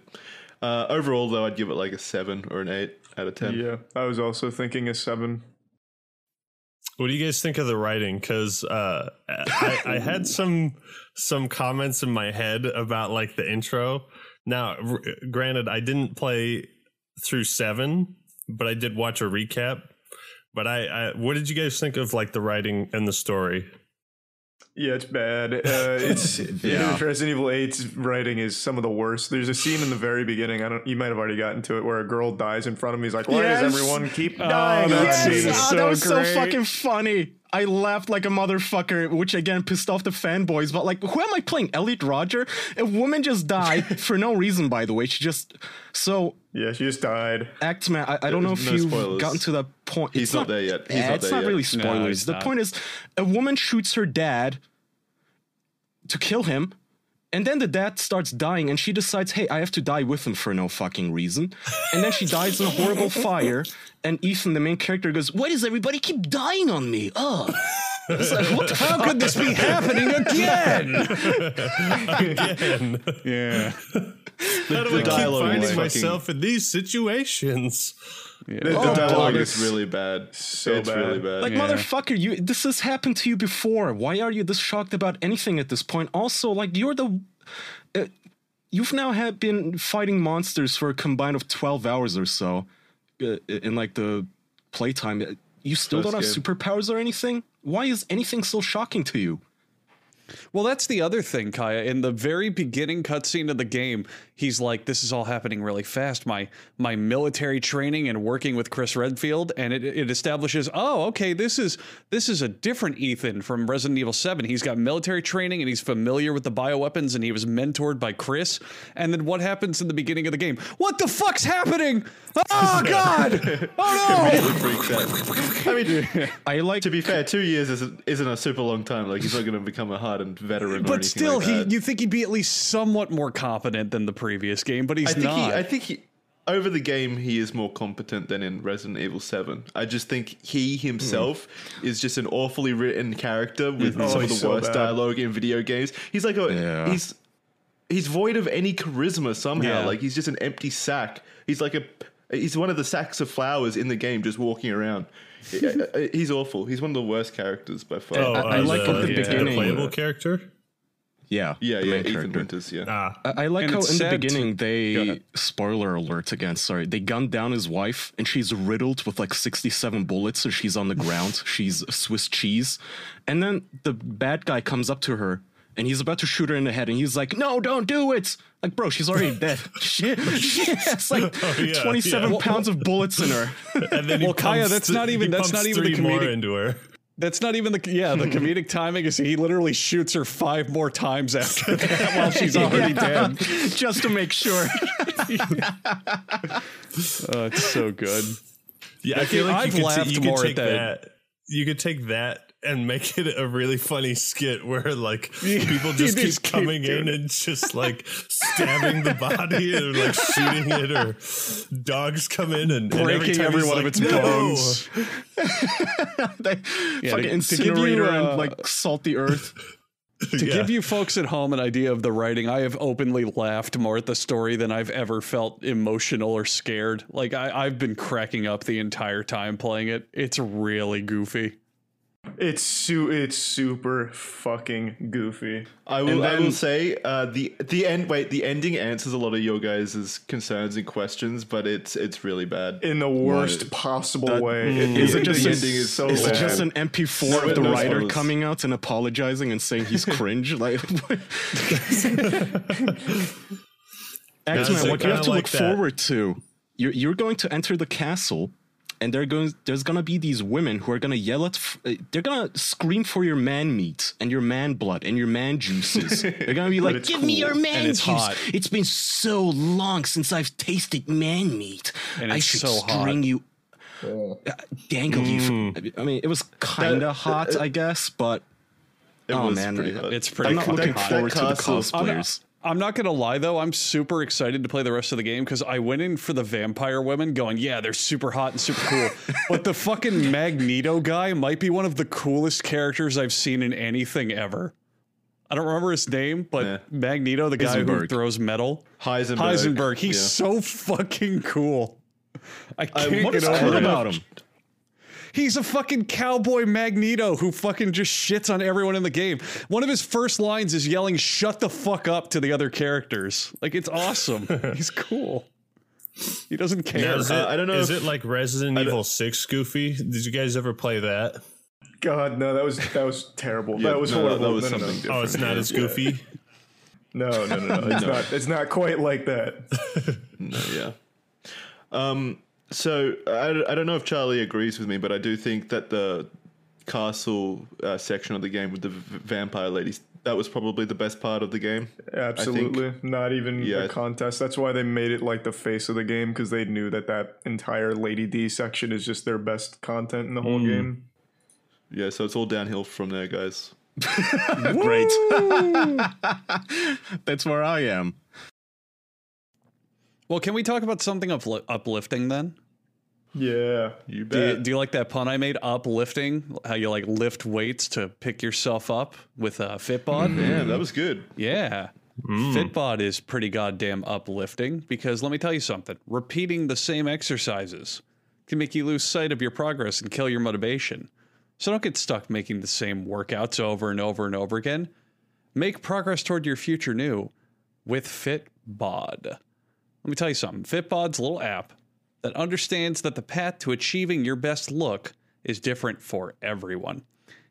Uh, overall, though, I'd give it like a seven or an eight out of ten. Yeah, I was also thinking a seven. What do you guys think of the writing? Because uh, I, I had some some comments in my head about like the intro. Now, r- granted, I didn't play through seven, but I did watch a recap. But I, I what did you guys think of like the writing and the story? Yeah, it's bad. Uh, it's Yeah. Resident Evil 8's writing is some of the worst. There's a scene in the very beginning. I don't. You might have already gotten to it where a girl dies in front of me. He's like, "Why Yes! does everyone keep Oh, dying?" that on scene is oh, so that was great. so fucking funny. I laughed like a motherfucker, which again pissed off the fanboys. But like, who am I playing? Elliot Rodger? A woman just died for no reason, by the way. She just so Yeah, she just died. Act Man. I, I don't know if No you've spoilers. gotten to that point. He's It's not there yet. He's yeah, not it's there not yet. really No, spoilers. he's the not. point is, a woman shoots her dad to kill him. And then the dad starts dying, and she decides, hey, I have to die with him for no fucking reason. And then she dies in a horrible fire. And Ethan, the main character, goes, Why does everybody keep dying on me? Oh. It's like, what the How fuck? could this be happening again? Again. yeah. How do I keep finding myself in these situations? The, The the dialogue dog is really bad. so it's bad. really bad. Like, Yeah. motherfucker, you this has happened to you before. Why are you this shocked about anything at this point? Also, like, you're the. Uh, you've now had been fighting monsters for a combined of 12 hours or so uh, in like the playtime. Uh, You still First don't have game. superpowers or anything? Why is anything so shocking to you? Well, that's the other thing, Kaya. In the very beginning cutscene of the game, he's like, "This is all happening really fast. My my military training and working with Chris Redfield, and it, it establishes, oh, okay, this is this is a different Ethan from Resident Evil Seven. He's got military training and he's familiar with the bioweapons, and he was mentored by Chris. And then what happens in the beginning of the game? What the fuck's happening? Oh God! Oh no! Really freaks out. I mean, I like to be fair, two years isn't, isn't a super long time. Like he's not going to become a hardened veteran. But still, like he you think he'd be at least somewhat more competent than the previous game, but he's I think not. he. I think he. Over the game, he is more competent than in Resident Evil Seven. I just think he himself is just an awfully written character with Oh, some of the he's so worst bad. dialogue in video games. He's like a. Yeah. He's. He's void of any charisma somehow. Yeah. Like he's just an empty sack. He's like a. He's one of the sacks of flour in the game, just walking around. he's awful. He's one of the worst characters by far. Oh, I uh, like the, at the the beginning- playable character. Yeah, yeah, yeah. Ethan character. Winters. Yeah. Ah, I, I like And how in the sad to- beginning they spoiler alert again. Sorry, they gunned down his wife, and she's riddled with like sixty-seven bullets, so she's on the ground. She's Swiss cheese, and then the bad guy comes up to her, and he's about to shoot her in the head, and he's like, "No, don't do it!" Like, bro, she's already dead. Shit, she has like yeah, twenty-seven yeah. pounds of bullets in her. and then he Well, Kaya, that's th- not even- that's not even the three more comedic- into her. That's not even the yeah the comedic timing is he literally shoots her five more times after that while she's already dead. just to make sure. Oh, it's so good. Yeah, I feel like I've you could, laughed t- you could more at take that. that. You could take that and make it a really funny skit where like people just keep just keep coming doing in and just like stabbing the body or like shooting it or dogs come in and, and every Breaking time every he's one of its "No!" bones. they Yeah, fucking to- to you, uh, and like salt the earth. To Yeah. give you folks at home an idea of the writing, I have openly laughed more at the story than I've ever felt emotional or scared. Like I, I've been cracking up the entire time playing it. It's really goofy. It's su- it's super fucking goofy. I will. And I will say uh, the the end. Wait, the ending answers a lot of your guys' concerns and questions, but it's it's really bad. in the worst What? possible That- way. Mm. Is it just the a- ending is so Is it just an MP4 No, of the no writer spoilers. coming out and apologizing and saying he's cringe? Like, X-Men, what you have to like look that. forward to, you're, you're going to enter the castle, and they're going. There's gonna be these women who are gonna yell at. f- uh, They're gonna scream for your man meat and your man blood and your man juices. They're gonna be like, it's "Give me your man it's juice. hot. It's been so long since I've tasted man meat. And I should so hot." string you." Uh, dangle you. For, I mean, it was kind of hot, I guess, but It oh was man, pretty hot. It's pretty I'm not looking hot. forward to the castle- I'm cosplayers. I'm not gonna lie though, I'm super excited to play the rest of the game because I went in for the vampire women, going, yeah, they're super hot and super cool. but the fucking Magneto guy might be one of the coolest characters I've seen in anything ever. I don't remember his name, but Yeah. Magneto, the guy who throws metal, Heisenberg. Heisenberg, he's Yeah. so fucking cool. I can't what get is over cool about him? He's a fucking cowboy Magneto who fucking just shits on everyone in the game. One of his first lines is yelling "Shut the fuck up" to the other characters. Like it's awesome. He's cool. He doesn't care. is it, Uh, I don't know Is if- it like Resident Evil Six Goofy? Did you guys ever play that? God, no, that was that was terrible. Yeah, that was no, horrible. That was no, no, something no. different. Oh, it's not as goofy. No, no, no, no. It's not. It's not quite like that. No, yeah. Um. So I, I don't know if Charlie agrees with me, but I do think that the castle uh, section of the game with the v- vampire ladies. That was probably the best part of the game. Absolutely, not even Yeah. a contest. That's why they made it like the face of the game because they knew that that entire Lady D section is just their best content in the whole game. Yeah, so it's all downhill from there, guys. Great. That's where I am. Well, can we talk about something upli- uplifting then? Yeah, You Do you, bet. do you like that pun I made? Uplifting, how you like lift weights to pick yourself up with a Fitbod. Mm-hmm. yeah, that was good. Yeah. Mm. Fitbod is pretty goddamn uplifting because let me tell you something. Repeating the same exercises can make you lose sight of your progress and kill your motivation. So don't get stuck making the same workouts over and over and over again. Make progress toward your future new with Fitbod. Let me tell you something. Fitbod's a little app that understands that the path to achieving your best look is different for everyone.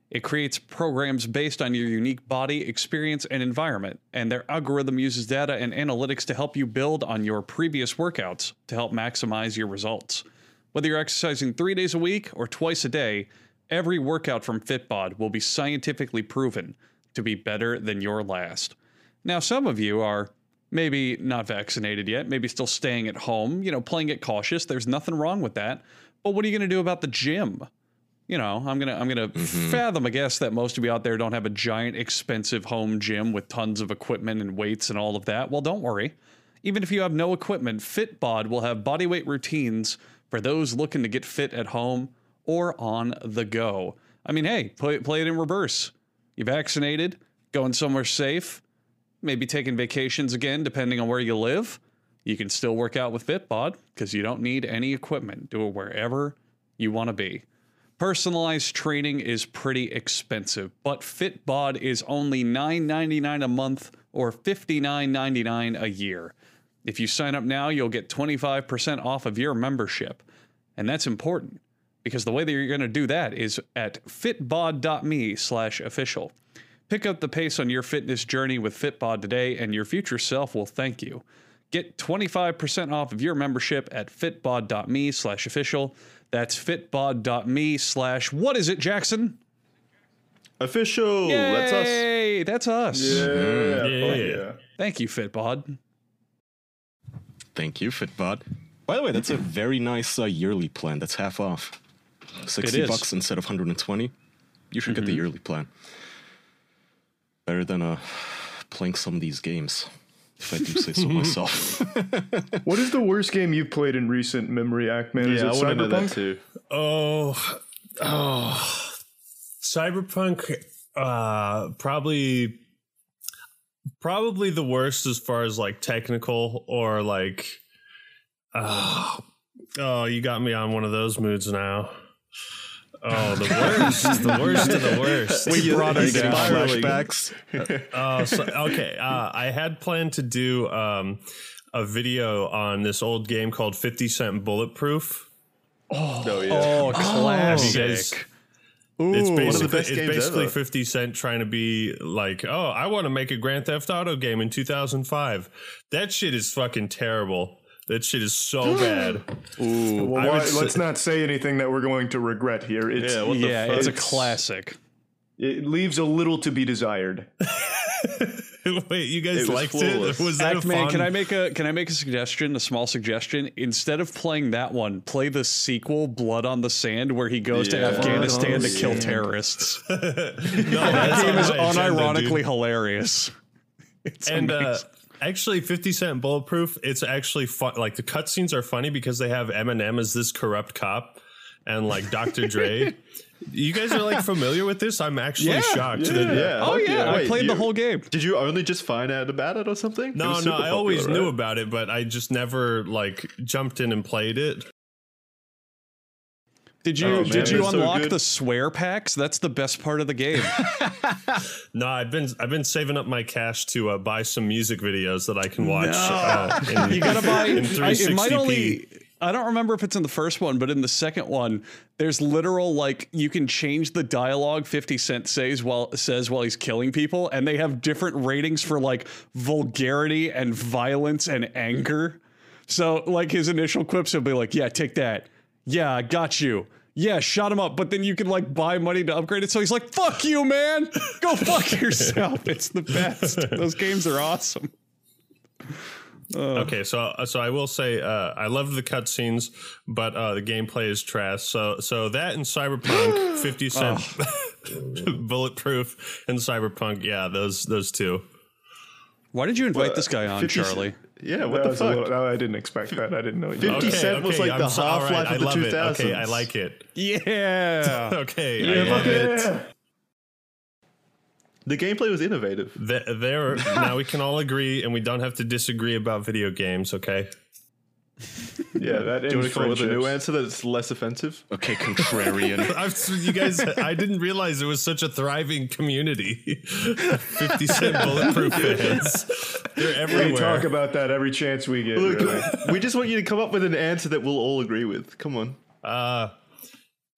It creates programs based on your unique body, experience, and environment, and their algorithm uses data and analytics to help you build on your previous workouts to help maximize your results. Whether you're exercising three days a week or twice a day, every workout from Fitbod will be scientifically proven to be better than your last. Now, some of you are maybe not vaccinated yet, maybe still staying at home, you know, playing it cautious. There's nothing wrong with that. But what are you going to do about the gym? You know, I'm gonna I'm gonna mm-hmm. fathom a guess that most of you out there don't have a giant expensive home gym with tons of equipment and weights and all of that. Well, don't worry. Even if you have no equipment, Fitbod will have bodyweight routines for those looking to get fit at home or on the go. I mean, hey, play, play it in reverse. You vaccinated, going somewhere safe, maybe taking vacations again, depending on where you live. You can still work out with Fitbod because you don't need any equipment. Do it wherever you want to be. Personalized training is pretty expensive, but Fitbod is only $9.99 a month or $59.99 a year. If you sign up now, you'll get 25% off of your membership. And that's important because the way that you're going to do that is at fitbod.me slash official. Pick up the pace on your fitness journey with Fitbod today, and your future self will thank you. Get 25% off of your membership at fitbod.me slash official. That's fitbod.me slash what is it, Jackson? Official. That's us. Yay! That's us. yeah, fuck Yeah. yeah. Thank you, Fitbod. Thank you, Fitbod. By the way, that's a very nice uh, yearly plan. That's half off. 60. Mm-hmm. bucks instead of 120. You should get the yearly plan. Better than uh, playing some of these games, if I do say so myself. What is the worst game you've played in recent memory, Actman? Is Yeah, I it want to know that too. Oh, oh, Cyberpunk. Uh, probably, probably the worst as far as like technical or like. Uh, oh, you got me on one of those moods now. Oh, the worst, the worst of the worst. we brought us us down. flashbacks. Oh, so, okay. Uh, I had planned to do um, a video on this old game called Fifty Cent Bulletproof. Oh yeah. Oh, classic. It's one of the basically, best it's basically ever. 50 Cent trying to be like, oh, I want to make a Grand Theft Auto game in 2005. That shit is fucking terrible. That shit is so bad. Well, why- let's not say anything that we're going to regret here. It's, Yeah, what the yeah, fuck? it's a classic. it leaves a little to be desired. Wait, you guys It was liked flawless. it? Was that a Act man, fun? can I make a can I make a suggestion, a small suggestion? Instead of playing that one, play the sequel, Blood on the Sand, where he goes Yeah. to Afghanistan to kill Sand. terrorists. no, That that's game is my agenda, unironically hilarious. It's and uh, amazing. Actually 50 cent bulletproof it's actually fun like the cutscenes are funny because they have eminem as this corrupt cop and like dr dre you guys are like familiar with this i'm actually Yeah, shocked Yeah, that- yeah. oh fuck yeah, I Wait, played the whole game. Did you only just find out about it or something? No was no super i always popular, knew right? about it but i just never like jumped in and played it Did you Oh, man, did you that's so unlock the swear packs? That's the best part of the game. no i've been i've been saving up my cash to uh, buy some music videos that i can watch uh, in, you gotta buy. in I, it might 360p. only. I don't remember if it's in the first one, but in the second one, there's literal like you can change the dialogue Fifty Cent says while says while he's killing people, and they have different ratings for like vulgarity and violence and anger. So like his initial quips will be like, "Yeah, take that. Yeah, I got you. yeah, shot him up, but then you can like buy money to upgrade it. So he's like, fuck you, man. Go fuck yourself. It's the best. Those games are awesome. Okay, so so I will say uh, I love the cutscenes, but uh, the gameplay is trash. So so that and Cyberpunk, Fifty Cent, Bulletproof, and Cyberpunk, yeah, those those two. Why did you invite this guy on, 50 Charlie? Yeah, what That the fuck? little- I didn't expect that. I didn't know. You 50 Cent was like I'm the so- all Half-Life I of the love it. Okay, I like it. Yeah. Okay, Yeah, I fuck it. yeah. The gameplay was innovative. Th- There now we can all agree, and we don't have to disagree about video games. Okay. Yeah, that Do you want to come up with a new friendships. answer that's less offensive? Okay, contrarian. I've, you guys, I didn't realize it was such a thriving community. Fifty Cent Bulletproof fans, they're everywhere. We talk about that every chance we get. Look, really. we just want you to come up with an answer that we'll all agree with. Come on. Uh,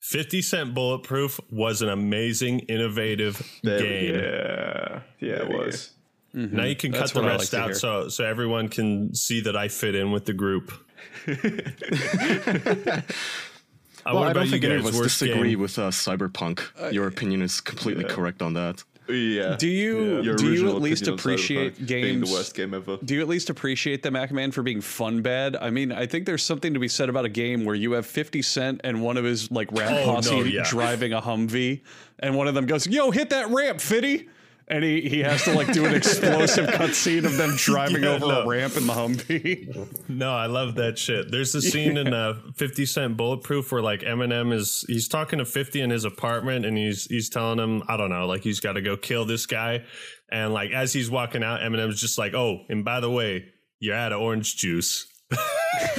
50 Cent Bulletproof was an amazing, innovative There game. Yeah, yeah, it we go. was. Now you can That's cut the what I like rest out so so everyone can see that I fit in with the group. Uh, well, I about don't you think any of guys? us disagree game? with uh, Cyberpunk. Your opinion is completely correct on that. Yeah. Do you Your do you at least appreciate Cyberpunk being games? the worst game ever? Do you at least appreciate the Macman for being fun bad? I mean, I think there's something to be said about a game where you have 50 Cent and one of his like rap Oh, posse no, yeah. driving a Humvee, and one of them goes, "Yo, hit that ramp, Fitty." And he, he has to like do an explosive cutscene of them driving Yeah, over no. a ramp in the Humvee. No, I love that shit. There's a scene in uh, 50 Cent Bulletproof where like Eminem is he's talking to 50 in his apartment and he's he's telling him I don't know like he's got to go kill this guy and like as he's walking out Eminem's just like oh and by the way you're out of orange juice.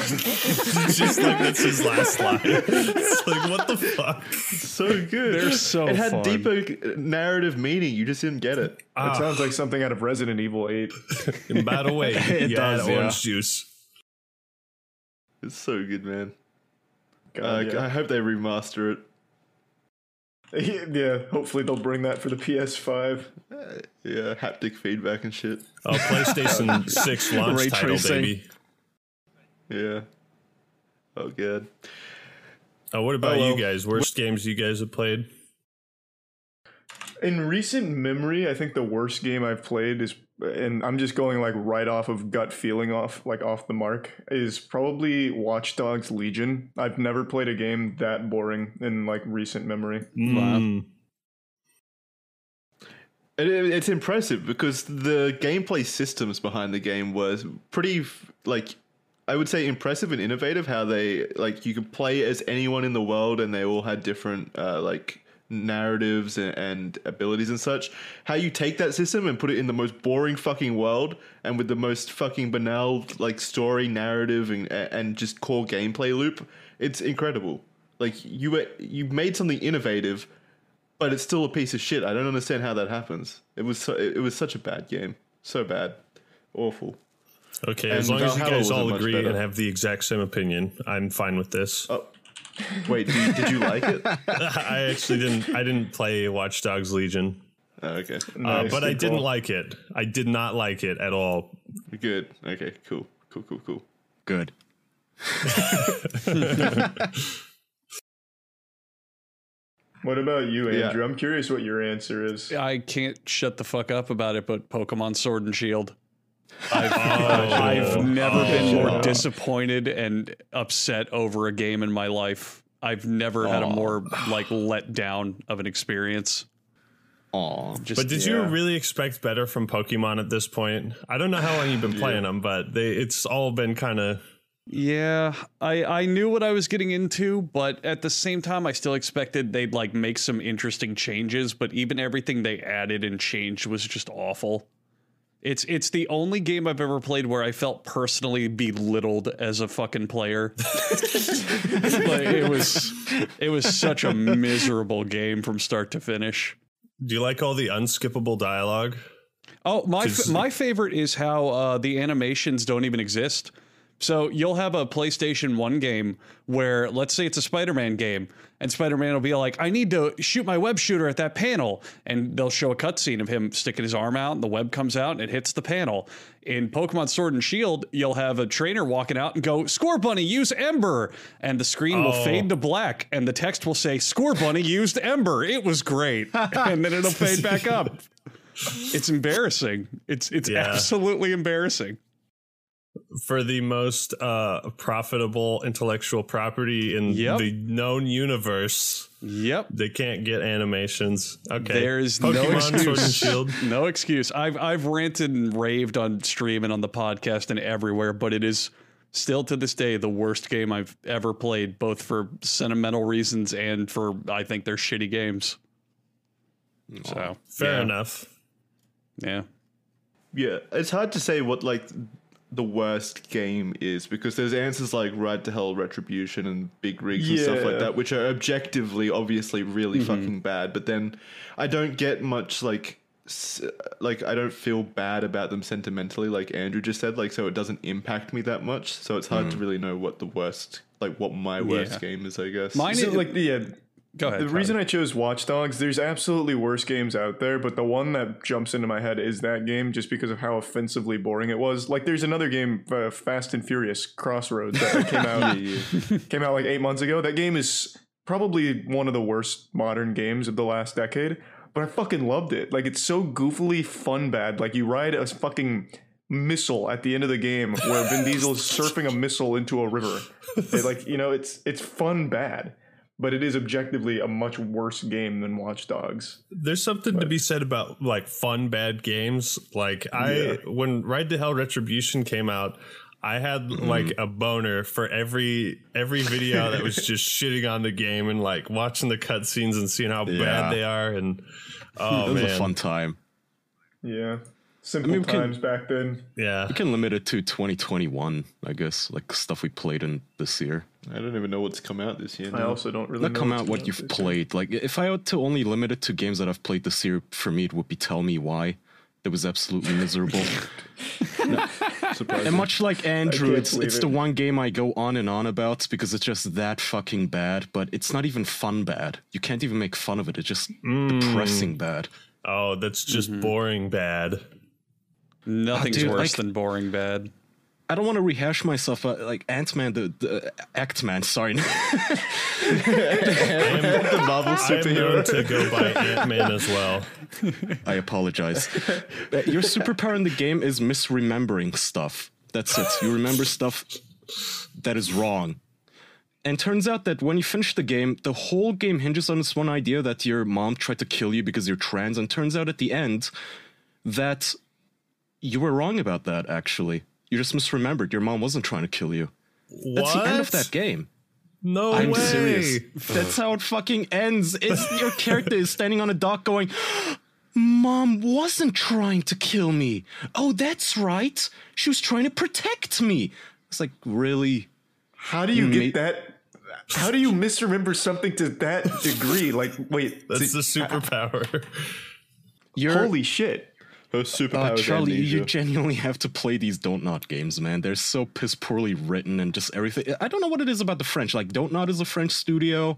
just like that's his last line. It's like what the fuck? So good. They're so It had fun. deeper narrative meaning. You just didn't get it. It sounds like something out of Resident Evil 8. And by the way, you're does, yeah. orange juice. It's so good, man. God, Uh, yeah. I hope they remaster it. yeah, hopefully they'll bring that for the PS5. Yeah, haptic feedback and shit. Oh, PlayStation 6 launch Ray title, tracing. baby. Yeah. Oh, good. Oh, what about Oh, well. you guys? Worst games you guys have played? In recent memory, I think the worst game I've played is, and I'm just going like right off of gut feeling off, like off the mark, is probably Watch Dogs Legion. I've never played a game that boring in like recent memory. Mm. It, it- it's impressive because the gameplay systems behind the game was pretty, like, I would say impressive and innovative. How they like you could play as anyone in the world, and they all had different uh, like narratives and, and abilities and such. How you take that system and put it in the most boring fucking world, and with the most fucking banal like story narrative and and just core gameplay loop. It's incredible. Like you were, you made something innovative but it's still a piece of shit. I don't understand how that happens. It was so, it was such a bad game, so bad, awful. Okay, And as long as you guys all agree better. and have the exact same opinion, I'm fine with this. Oh, wait, did you, did you like it? I actually didn't. I didn't play Watch Dogs Legion, Oh, okay, uh, Nice, but I didn't call. like it. I did not like it at all. good. Okay, cool, cool, cool, cool. Good. What about you, Yeah. Andrew? I'm curious what your answer is. I can't shut the fuck up about it, but Pokemon Sword and Shield. I've, Oh. I've never been more Oh. disappointed and upset over a game in my life. I've never had a more like let down of an experience. Aw. Just But did you really expect better from Pokemon at this point? I don't know how long you've been playing them, but they it's all been kind of Yeah, I I knew what I was getting into, but at the same time I still expected they'd like make some interesting changes, but even everything they added and changed was just awful. It's it's the only game I've ever played where I felt personally belittled as a fucking player. like it was it was such a miserable game from start to finish. Do you like all the unskippable dialogue? Oh, my f- my favorite is how uh, the animations don't even exist. So you'll have a PlayStation 1 game where, let's say it's a Spider Man game, and Spider Man will be like, I need to shoot my web shooter at that panel. And they'll show a cutscene of him sticking his arm out, and the web comes out and it hits the panel. In Pokemon Sword and Shield, you'll have a trainer walking out and go, Scorbunny, use Ember. And the screen will Oh. fade to black, and the text will say, Scorbunny used Ember. It was great. and then it'll fade back up. It's embarrassing. It's it's Yeah. absolutely embarrassing. For the most uh, profitable intellectual property in Yep. the known universe. Yep. They can't get animations. Okay, There's no Pokemon Sword and excuse. Shield. No excuse. I've I've ranted and raved on stream and on the podcast and everywhere, but it is still to this day the worst game I've ever played, both for sentimental reasons and for I think they're shitty games. So Fair yeah, enough. Yeah. Yeah, it's hard to say what like the worst game is because there's answers like Ride to Hell, Retribution, and Big Rigs and stuff like that, which are objectively, obviously, really mm-hmm. fucking bad. But then I don't get much like. Like I don't feel bad about them sentimentally, like Andrew just said. Like so, it doesn't impact me that much. So it's hard to mm. really know what the worst, like what my worst Yeah. game is. I guess. Mine So, is like yeah, go ahead. the reason I chose Watch Dogs, there's absolutely worse games out there, but the one that jumps into my head is that game just because of how offensively boring it was. Like there's another game, uh, Fast and Furious Crossroads, that came out came out like eight months ago. That game is probably one of the worst modern games of the last decade, but I fucking loved it. Like it's so goofily fun bad. Like you ride a fucking missile at the end of the game where Vin Diesel is surfing a missile into a river. It, like you know, it's it's fun bad, but it is objectively a much worse game than Watch Dogs. There's something to be said about like fun bad games. Like I Yeah. when Ride to Hell Retribution came out, I had mm-hmm. like a boner for every every video that was just shitting on the game and like watching the cutscenes and seeing how Yeah. bad they are and oh It was man. a fun time. Yeah, simple mean, we can- times back then. yeah. We can limit it to 2021, I guess, like stuff we played in this year. I don't even know what's come out this year. I now. also don't really Not know come what's out what coming you've this year. played. Like, if I had to only limit it to games that I've played this year, for me, it would be Tell Me Why. That was absolutely miserable. Surprising. and much like Andrew, can't it's believe it's the one game I go on and on about because it's just that fucking bad. But it's not even fun bad. You can't even make fun of it. It's just Mm. depressing bad. Oh, that's just Mm-hmm. boring bad. Uh, Nothing's dude, worse like- than boring bad. I don't want to rehash myself, but like Ant Man, the, the uh, Act Man, sorry. am, the Marvel I am superhero. to go by Ant Man as well. I apologize. Uh, Your superpower in the game is misremembering stuff. That's it. You remember stuff that is wrong. And turns out that when you finish the game, the whole game hinges on this one idea that your mom tried to kill you because you're trans. And turns out at the end that you were wrong about that, actually. You just misremembered. Your mom wasn't trying to kill you. That's the end of that game. No I'm way. serious. That's how it fucking ends. It's your character is standing on a dock going, Mom wasn't trying to kill me. Oh, that's right. She was trying to protect me. It's like, really? How do you You get that? How do you misremember something to that degree? Like, wait, That's so- the superpower. You're holy shit! Her uh, superpowers. Charlie, you genuinely have to play these Don't Nod games, man. They're so piss poorly written and just everything. I don't know what it is about the French. Like, Don't Nod is a French studio.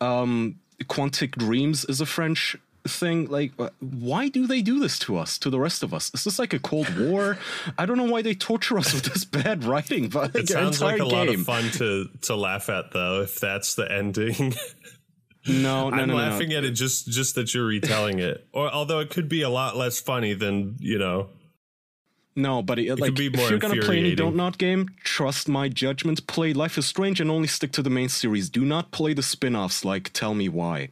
Um, Quantic Dreams is a French thing. Like, uh, why do they do this to us, to the rest of us? Is this like a Cold War? I don't know why they torture us with this bad writing, but It sounds like entire a lot of fun to to laugh at though, if that's the ending. No, no, I'm no, no, laughing no. at it just just that you're retelling it. Or although it could be a lot less funny than, you know. No, but it, like, could be if more you're gonna play any infuriating. Don't Nod game, trust my judgment. Play Life is Strange and only stick to the main series. Do not play the spin-offs like Tell Me Why.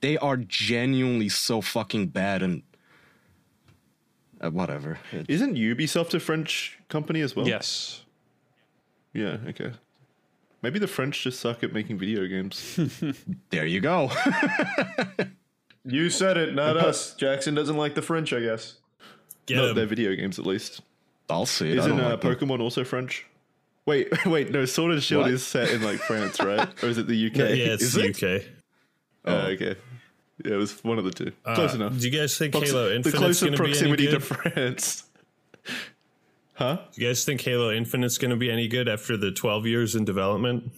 They are genuinely so fucking bad and uh, whatever. It- Isn't Ubisoft a French company as well? Yes. Yeah. Okay. Maybe the French just suck at making video games. there you go. You said it, not us. Jackson doesn't like the French, I guess. Get Not 'em. their video games, at least. I'll see it. I Isn't uh, like them. Pokemon also French? Wait, wait, no. Sword and Shield What? is set in like France, right? Or is it the UK? Yeah, it's is the it? UK. Oh, okay. Yeah, it was one of the two. Close Uh, enough. Do you guys think Prox- Halo the Infinite's closer going to be any proximity to good? France. Huh? You guys think Halo Infinite's going to be any good after the 12 years in development?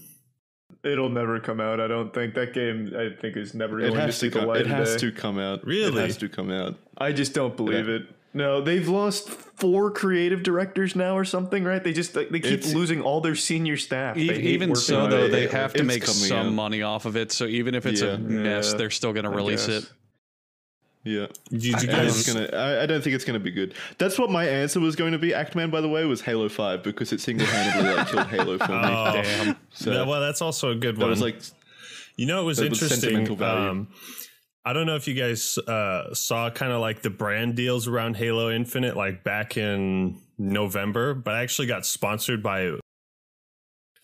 It'll never come out. I don't think that game. I think is never It going to has see to. the Come, light it has day. to come out. Really? It has to come out. I just don't believe Yeah. it. No, they've lost four creative directors now or something, right? They just they keep It's- losing all their senior staff. E- even working so, though, it. they have to It's make some out. money off of it. So even if it's Yeah. a mess, Yeah, they're still going to release it. Yeah. Did you I, guys? it's gonna, I, I don't think it's going to be good. That's what my answer was going to be. Actman, by the way, was Halo Five because it single-handedly like killed Halo for me. Oh, Damn. So yeah, well, that's also a good that one. was like You know, it was That was interesting. Um, I don't know if you guys uh, saw kind of like the brand deals around Halo Infinite, like back in November, but I actually got sponsored by.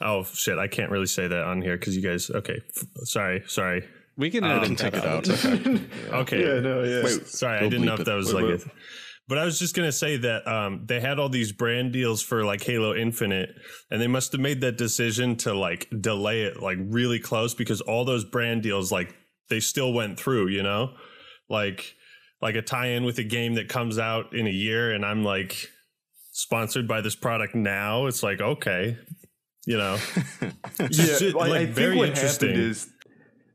Oh shit! I can't really say that on here because you guys. Okay, f- sorry, sorry. We can Um, edit can take it out. out. Okay, Yeah, no, yeah. Wait, sorry, I didn't know if that was Wait, like wait. it. But I was just gonna say that um, they had all these brand deals for like Halo Infinite, and they must have made that decision to like delay it like really close because all those brand deals like they still went through, you know, like like a tie-in with a game that comes out in a year, and I'm like sponsored by this product now. It's like okay, you know, yeah, Shit, I- I like, think very what interesting. happened is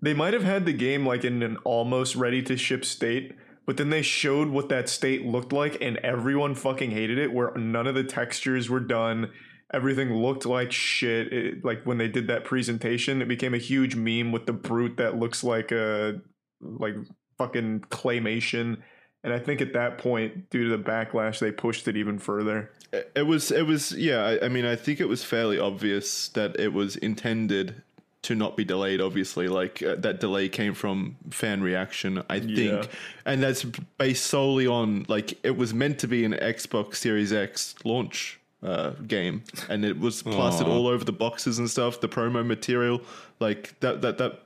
they might have had the game like in an almost ready to ship state, but then they showed what that state looked like, and everyone fucking hated it. Where none of the textures were done, everything looked like shit. It, like when they did that presentation, it became a huge meme with the brute that looks like a like fucking claymation. And I think at that point, due to the backlash, they pushed it even further. it was it was yeah. I, I mean, I think it was fairly obvious that it was intended to not be delayed. Obviously, like uh, that delay came from fan reaction. I think, Yeah. and that's based solely on like it was meant to be an Xbox Series X launch uh, game, and it was plastered all over the boxes and stuff. The promo material, like that that that.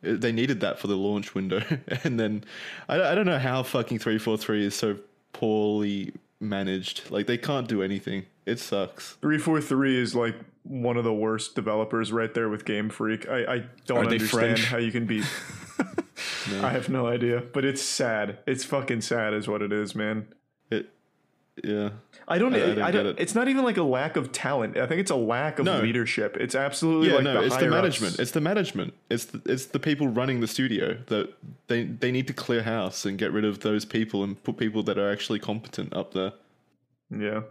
They needed that for the launch window, and then I, I don't know how fucking three four three is so poorly managed. Like they can't do anything. It sucks. 343 is like one of the worst developers right there with Game Freak. I, I don't Are understand how you can be. I have no idea, but it's sad. It's fucking sad, is what it is, man. It, yeah. I don't. I- I I, don't it. It's not even like a lack of talent. I think it's a lack of No. leadership. It's absolutely Yeah, like no, the it's the management. It's the management. It's the, it's the people running the studio that they they need to clear house and get rid of those people and put people that are actually competent up there. yeah.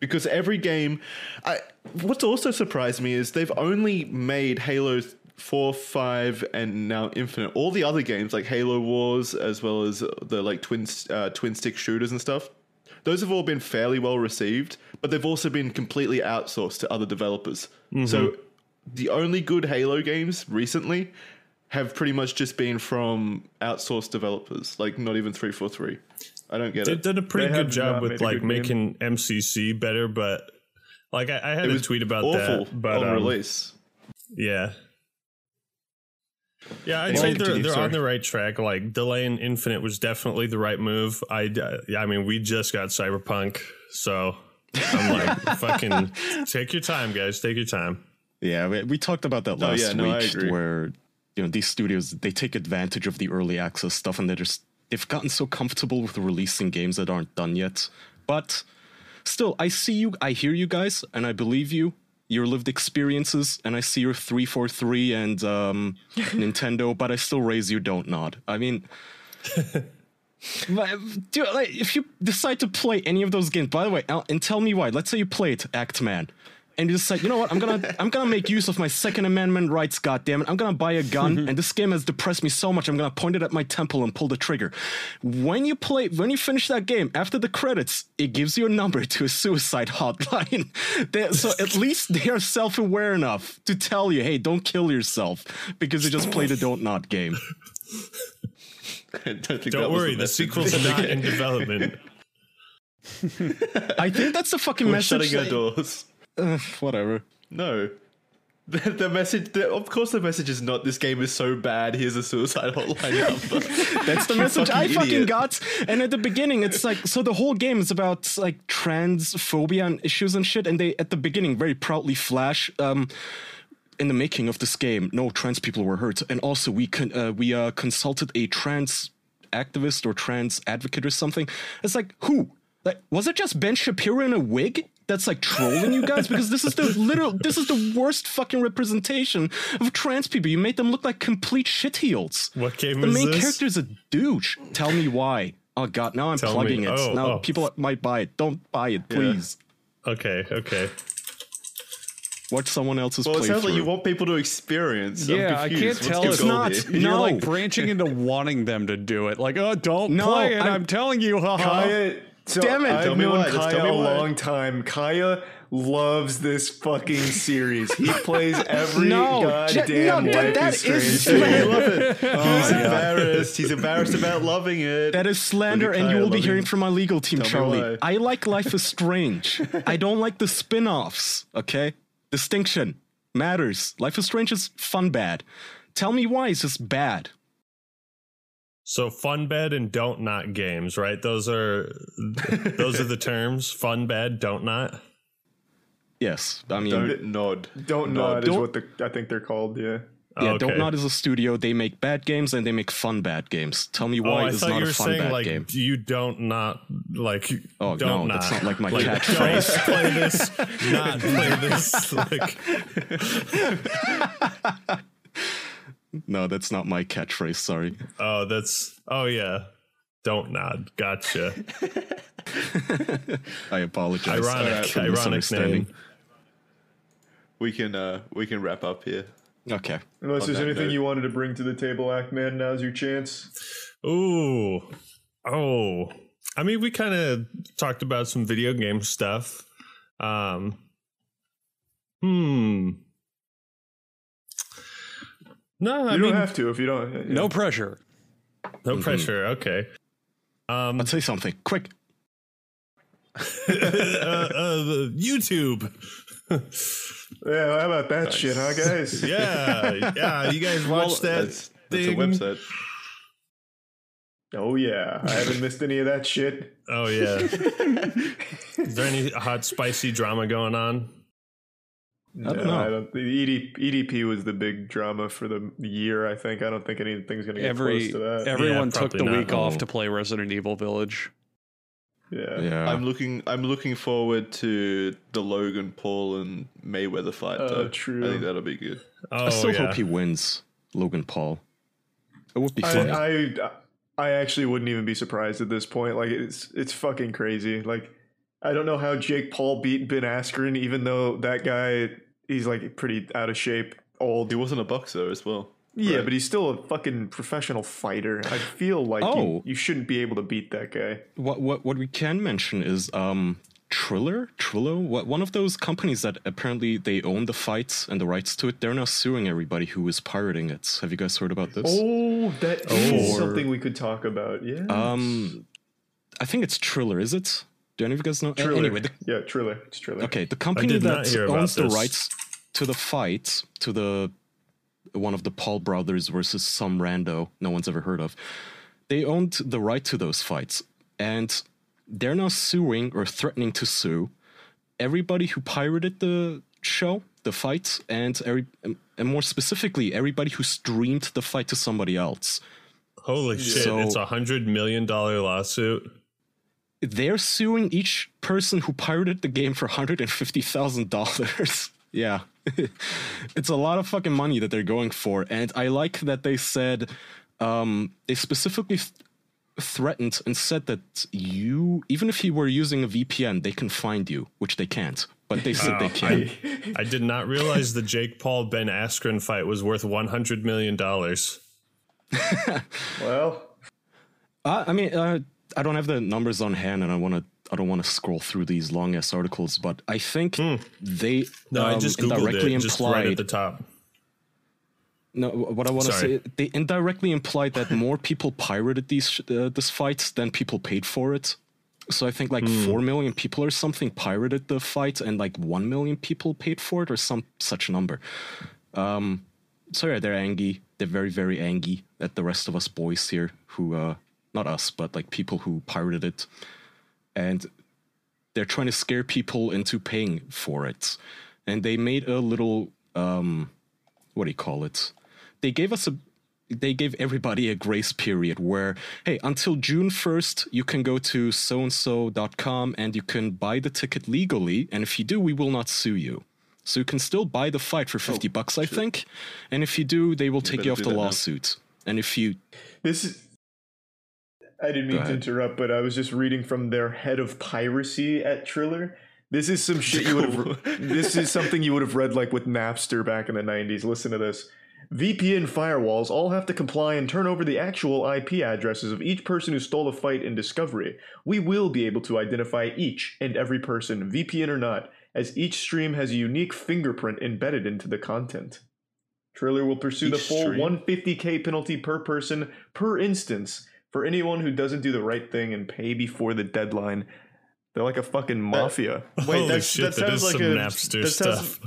Because every game I, what's also surprised me is they've only made halo 4 5 and now infinite. All the other games like halo wars as well as the like twin uh, twin stick shooters and stuff those have all been fairly well received but they've also been completely outsourced to other developers. So the only good halo games recently have pretty much just been from outsourced developers like not even 343 i don't get it. they it did a pretty They good job with like good game. making MCC better, but like I, I had it a was tweet about awful that, but on um, release Yeah. Yeah, I'd say they're, they're on the right track. Like delaying Infinite was definitely the right move. I, I mean, we just got Cyberpunk, so I'm like, fucking take your time, guys. Take your time. Yeah, we, we talked about that Oh, last yeah, no, week, agree. where you know these studios they take advantage of the early access stuff, and they're just they've gotten so comfortable with releasing games that aren't done yet. But still, I see you, I hear you guys, and I believe you. Your lived experiences, and I see your three four three and um, Nintendo, but I still raise you don't nod. I mean. Dude, like, if you decide to play any of those games, by the way, and tell me why. Let's say you play it, Act Man, and you decide, you know what? I'm gonna, I'm gonna make use of my Second Amendment rights. Goddamn it! I'm gonna buy a gun, mm-hmm. and this game has depressed me so much. I'm gonna point it at my temple and pull the trigger. When you play, when you finish that game, after the credits, it gives you a number to a suicide hotline. They- so at least they are self-aware enough to tell you, hey, don't kill yourself because you just played a don't nod game. Don't, Don't worry, the, message. sequel's not in development. I think that's the fucking We're message. shutting our that- doors. Whatever. No. The, the message, the, of course, the message is not this game is so bad. Here's a suicide hotline number. That's the message I fucking fucking idiot. got. And at the beginning, it's like so the whole game is about like transphobia and issues and shit. And they at the beginning very proudly flash. Um, in the making of this game, no trans people were hurt, and also we con- uh, we uh, consulted a trans activist or trans advocate or something. It's like who? Like, was it just Ben Shapiro in a wig that's like trolling you guys? Because this is the literal, this is the worst fucking representation of trans people. You made them look like complete shitheels. What game The is main this? character is a douche. Tell me why. Oh god, now I'm Tell plugging me. it. Oh, now oh. people might buy it. Don't buy it, please. Okay, okay. Watch someone else's Well, it sounds like you want people to experience. Yeah, I can't What's tell It's not. here? You're No. like branching into wanting them to do it. Like, oh, don't No, play it. I'm- I'm, telling you. haha. Kaya, so Damn it, I've tell me known Kaya a long time. Kaya loves this fucking series. He plays every No, goddamn no, that- Life that is is Strange. I love it. Oh He's embarrassed. He's embarrassed about loving it. That is slander, and you will be hearing from my legal team, Tell Charlie. I like Life is Strange. I don't like the spin offs, okay? Distinction matters. Life is Strange is fun bad. Tell me why it's just bad. So fun bed and don't not games, right? Those are those are the terms. Fun bed, don't not. Yes, I mean, Don't nod. Don't No, nod is don't- what the I think they're called. Yeah. yeah, okay. Don't Nod is a studio. They make bad games and they make fun bad games. Tell me Oh, why I it's thought not you a were fun saying bad like game. you don't not like Oh, don't no, not that's not like my like, catchphrase. Don't play this, not play this. Like No, that's not my catchphrase. Sorry. oh, that's oh yeah, don't nod. Gotcha. I apologize. Ironic, for the ironic name. We can uh we can wrap up here. Okay. Unless there's anything note. you wanted to bring to the table, Actman, now's your chance. Ooh, oh. I mean, we kind of talked about some video game stuff. Um, hmm. No, I You mean, don't have to if you don't. yeah. No pressure. no Mm-hmm. pressure. Okay. Um, Let's say something quick. uh, uh, YouTube. Yeah, how about that shit, huh, guys? yeah, yeah. You guys watched that? That's that's a website. Oh yeah, I haven't missed any of that shit. Oh yeah. Is there any hot spicy drama going on? I don't No, know. I don't. The ED, EDP was the big drama for the year. I think. I don't think anything's gonna get Every close to that. everyone took the not. week off to play Resident Evil Village. yeah. Yeah. I'm looking. I'm looking forward to the Logan Paul and Mayweather fight. Oh, though. true. I think that'll be good. Oh I still yeah. hope he wins, Logan Paul. It would be funny. I, I I actually wouldn't even be surprised at this point. Like it's it's fucking crazy. Like I don't know how Jake Paul beat Ben Askren, even though that guy he's like pretty out of shape, old. He wasn't a boxer as well. Yeah, Right. but he's still a fucking professional fighter. I feel like Oh. you, you shouldn't be able to beat that guy. what what what we can mention is um Triller, Trillo, what one of those companies that apparently they own the fights and the rights to it. They're now suing everybody who is pirating it. Have you guys heard about this? Oh, that is something we could talk about. Yeah. Um, I think it's Triller. Is it? Do any of you guys know? Triller. Anyway, the, yeah, truly, It's Triller. okay, the company that hear about owns the rights to the fight to the one of the Paul brothers versus some rando no one's ever heard of. They owned the right to those fights, and they're now suing or threatening to sue everybody who pirated the show, the fight, and every, and more specifically, everybody who streamed the fight to somebody else. Holy shit! So- it's a hundred million dollar lawsuit. They're suing each person who pirated the game for hundred and fifty thousand dollars. Yeah, it's a lot of fucking money that they're going for, and I like that they said um, they specifically th- threatened and said that you, even if you were using a VPN, they can find you, which they can't, but they said they can. I did not realize the Jake Paul Ben Askren fight was worth one hundred million dollars. Well, Uh, I mean, uh, I don't have the numbers on hand, and I want to. I don't want to scroll through these long ass articles, but I think they Hmm. No, I um, just googled indirectly it, just implied. right at the top. no, what I want to say, they indirectly implied that more people pirated these uh, this fight than people paid for it. So I think like Hmm. four million people or something pirated the fight, and like one million people paid for it, or some such number. Um, so yeah, they're angry. They're very, very angry at the rest of us boys here who, uh, not us, but like people who pirated it, and they're trying to scare people into paying for it. And they made a little, um, what do you call it? They gave us a they gave everybody a grace period where hey until june 1st you can go to so and so.com and you can buy the ticket legally and if you do we will not sue you so you can still buy the fight for 50 bucks i think and if you do they will take you off the that now. lawsuit and if you This is. I didn't mean to interrupt, but I was just reading from their head of piracy at Triller. This is some shit you would have. this is something you would have read like with Napster back in the '90s. Listen to this. VPN firewalls all have to comply and turn over the actual IP addresses of each person who stole a fight in Discovery. We will be able to identify each and every person, VPN or not, as each stream has a unique fingerprint embedded into the content. Triller will pursue the full stream? 150k penalty per person per instance for anyone who doesn't do the right thing and pay before the deadline. They're like a fucking mafia. Wait, Holy that's, shit, that that sounds is like some a Napster that sounds- stuff.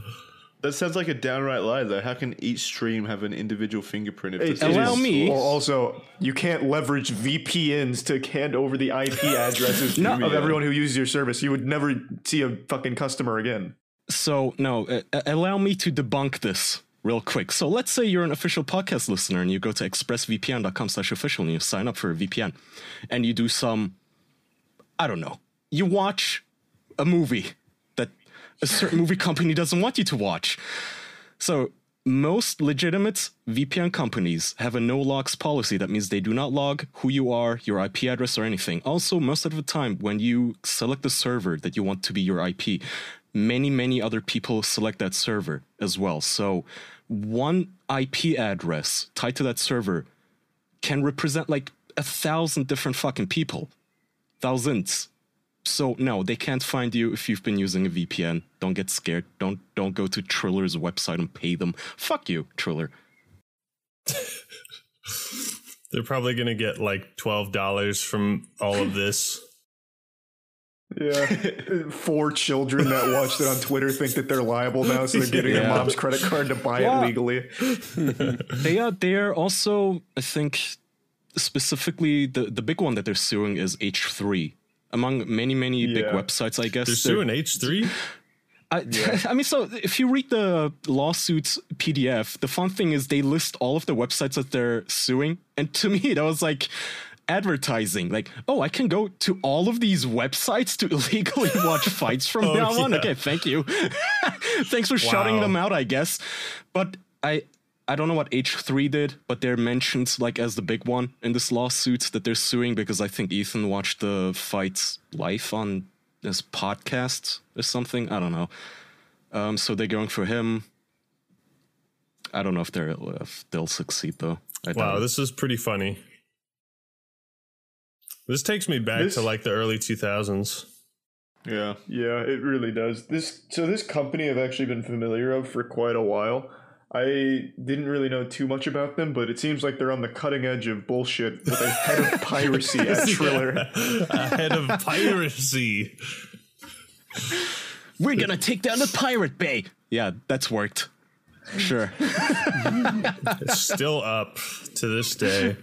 That sounds like a downright lie, though. How can each stream have an individual fingerprint? If It- that's it Allow is- me- Well, also, you can't leverage VPNs to hand over the IP addresses No. of everyone who uses your service. You would never see a fucking customer again. So no, uh, allow me to debunk this real quick. So let's say you're an official podcast listener and you go to expressvpn.com slash official and you sign up for a VPN and you do some, I don't know, you watch a movie that a certain movie company doesn't want you to watch. So most legitimate VPN companies have a no logs policy. That means they do not log who you are, your IP address, or anything. Also, most of the time, when you select the server that you want to be your IP, many, many other people select that server as well. So one IP address tied to that server can represent like a thousand different fucking people. Thousands. So no, they can't find you if you've been using a VPN. Don't get scared. Don't don't go to Triller's website and pay them. Fuck you, Triller. They're probably gonna get like twelve dollars from all of this. Yeah. Four children that watched it on Twitter think that they're liable now, so they're getting their mom's credit card to buy Yeah. it legally. They are they are also I think specifically the the big one that they're suing is H3. Among many many big websites, I guess They're suing H three. I, I mean, so if you read the lawsuits PDF, the fun thing is they list all of the websites that they're suing, and to me, that was like advertising. Like, oh, I can go to all of these websites to illegally watch fights from Oh, now on. yeah. Okay, thank you. Thanks for shouting Wow. them out, I guess. But I. I don't know what H3 did, but they're mentioned like as the big one in this lawsuit that they're suing because I think Ethan watched the fights live on his podcast or something. I don't know. Um, so they're going for him. I don't know if they're if they'll succeed though. I Wow, it. this is pretty funny. This takes me back This- to like the early two thousands. Yeah. Yeah, it really does. This so this company I've actually been familiar of for quite a while. I didn't really know too much about them, but it seems like they're on the cutting edge of bullshit with a head of piracy at Triller. Ahead of piracy. We're gonna take down the pirate bay. Yeah, that's worked. Sure. It's still up to this day.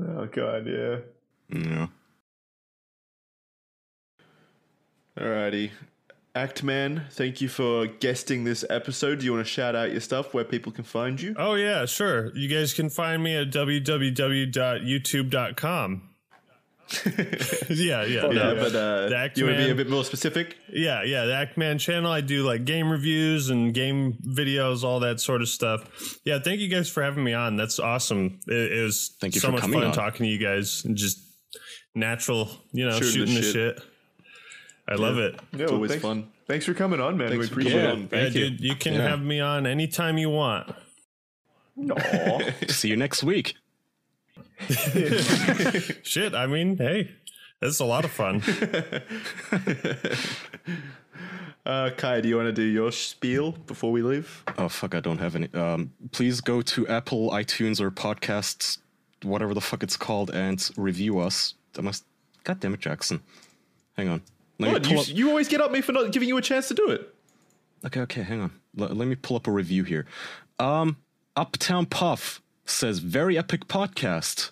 Oh god, yeah. yeah. Alrighty. Actman, thank you for guesting this episode. Do you want to shout out your stuff where people can find you? Oh yeah, sure. You guys can find me at www.youtube.com. yeah, yeah, Yeah, no. but uh, The you want to be a bit more specific? Yeah, yeah, the Actman channel. I do like game reviews and game videos, all that sort of stuff. Yeah, thank you guys for having me on. That's awesome. It, it was Thank you so much coming fun on. talking to you guys and just natural, you know, Shooting shooting, the the shit. shit. I love it. Yeah, It's always thanks, fun. Thanks for coming on, man. Thanks we appreciate it. on. Yeah, you. dude, you can Yeah. have me on anytime you want. Aw. See you next week. Shit, I mean, hey, that's a lot of fun. Uh, Kai, do you want to do your spiel before we leave? Oh fuck, I don't have any. Um, please go to Apple, iTunes, or podcasts, whatever the fuck it's called, and review us. I must. God damn it, Jackson. Hang on. Let What? You, up. you always get up me for not giving you a chance to do it. Okay, okay, hang on. L- let me pull up a review here. Um, Uptown Puff says, very epic podcast.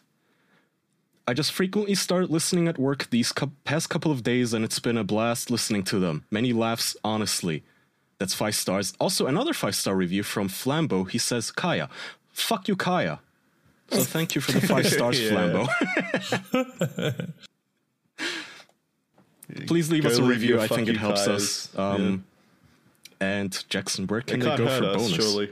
I just frequently start listening at work these cou- past couple of days, and it's been a blast listening to them. Many laughs, honestly. That's five stars. Also, another five star review from Flambeau. He says, Kaya, fuck you, Kaya. So thank you for the five stars, Yeah. Flambo. Please leave Go us a leave review. I think it helps Kayas. us. Um, And Jackson, where can It they go for us, bonus? surely.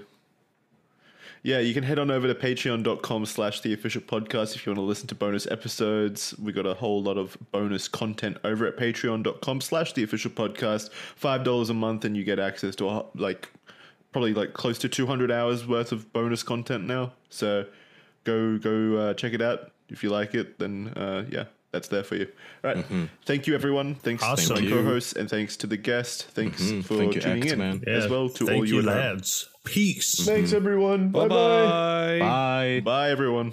Yeah, you can head on over to patreon.com slash the official podcast if you want to listen to bonus episodes. We got a whole lot of bonus content over at patreon.com slash the official podcast. Five dollars a month and you get access to a, like probably like close to 200 hours worth of bonus content now. So go go uh, check it out. If you like it, then uh, yeah, that's there for you. All right. Mm-hmm. Thank you, everyone. Thanks Awesome. to my co-hosts and thanks to the guest. Thanks mm-hmm. for Thank you, tuning in X-Man. as well to Thank all you, you, at home. lads. Peace. Thanks, mm-hmm. everyone. Bye-bye. bye. Bye. Bye, everyone.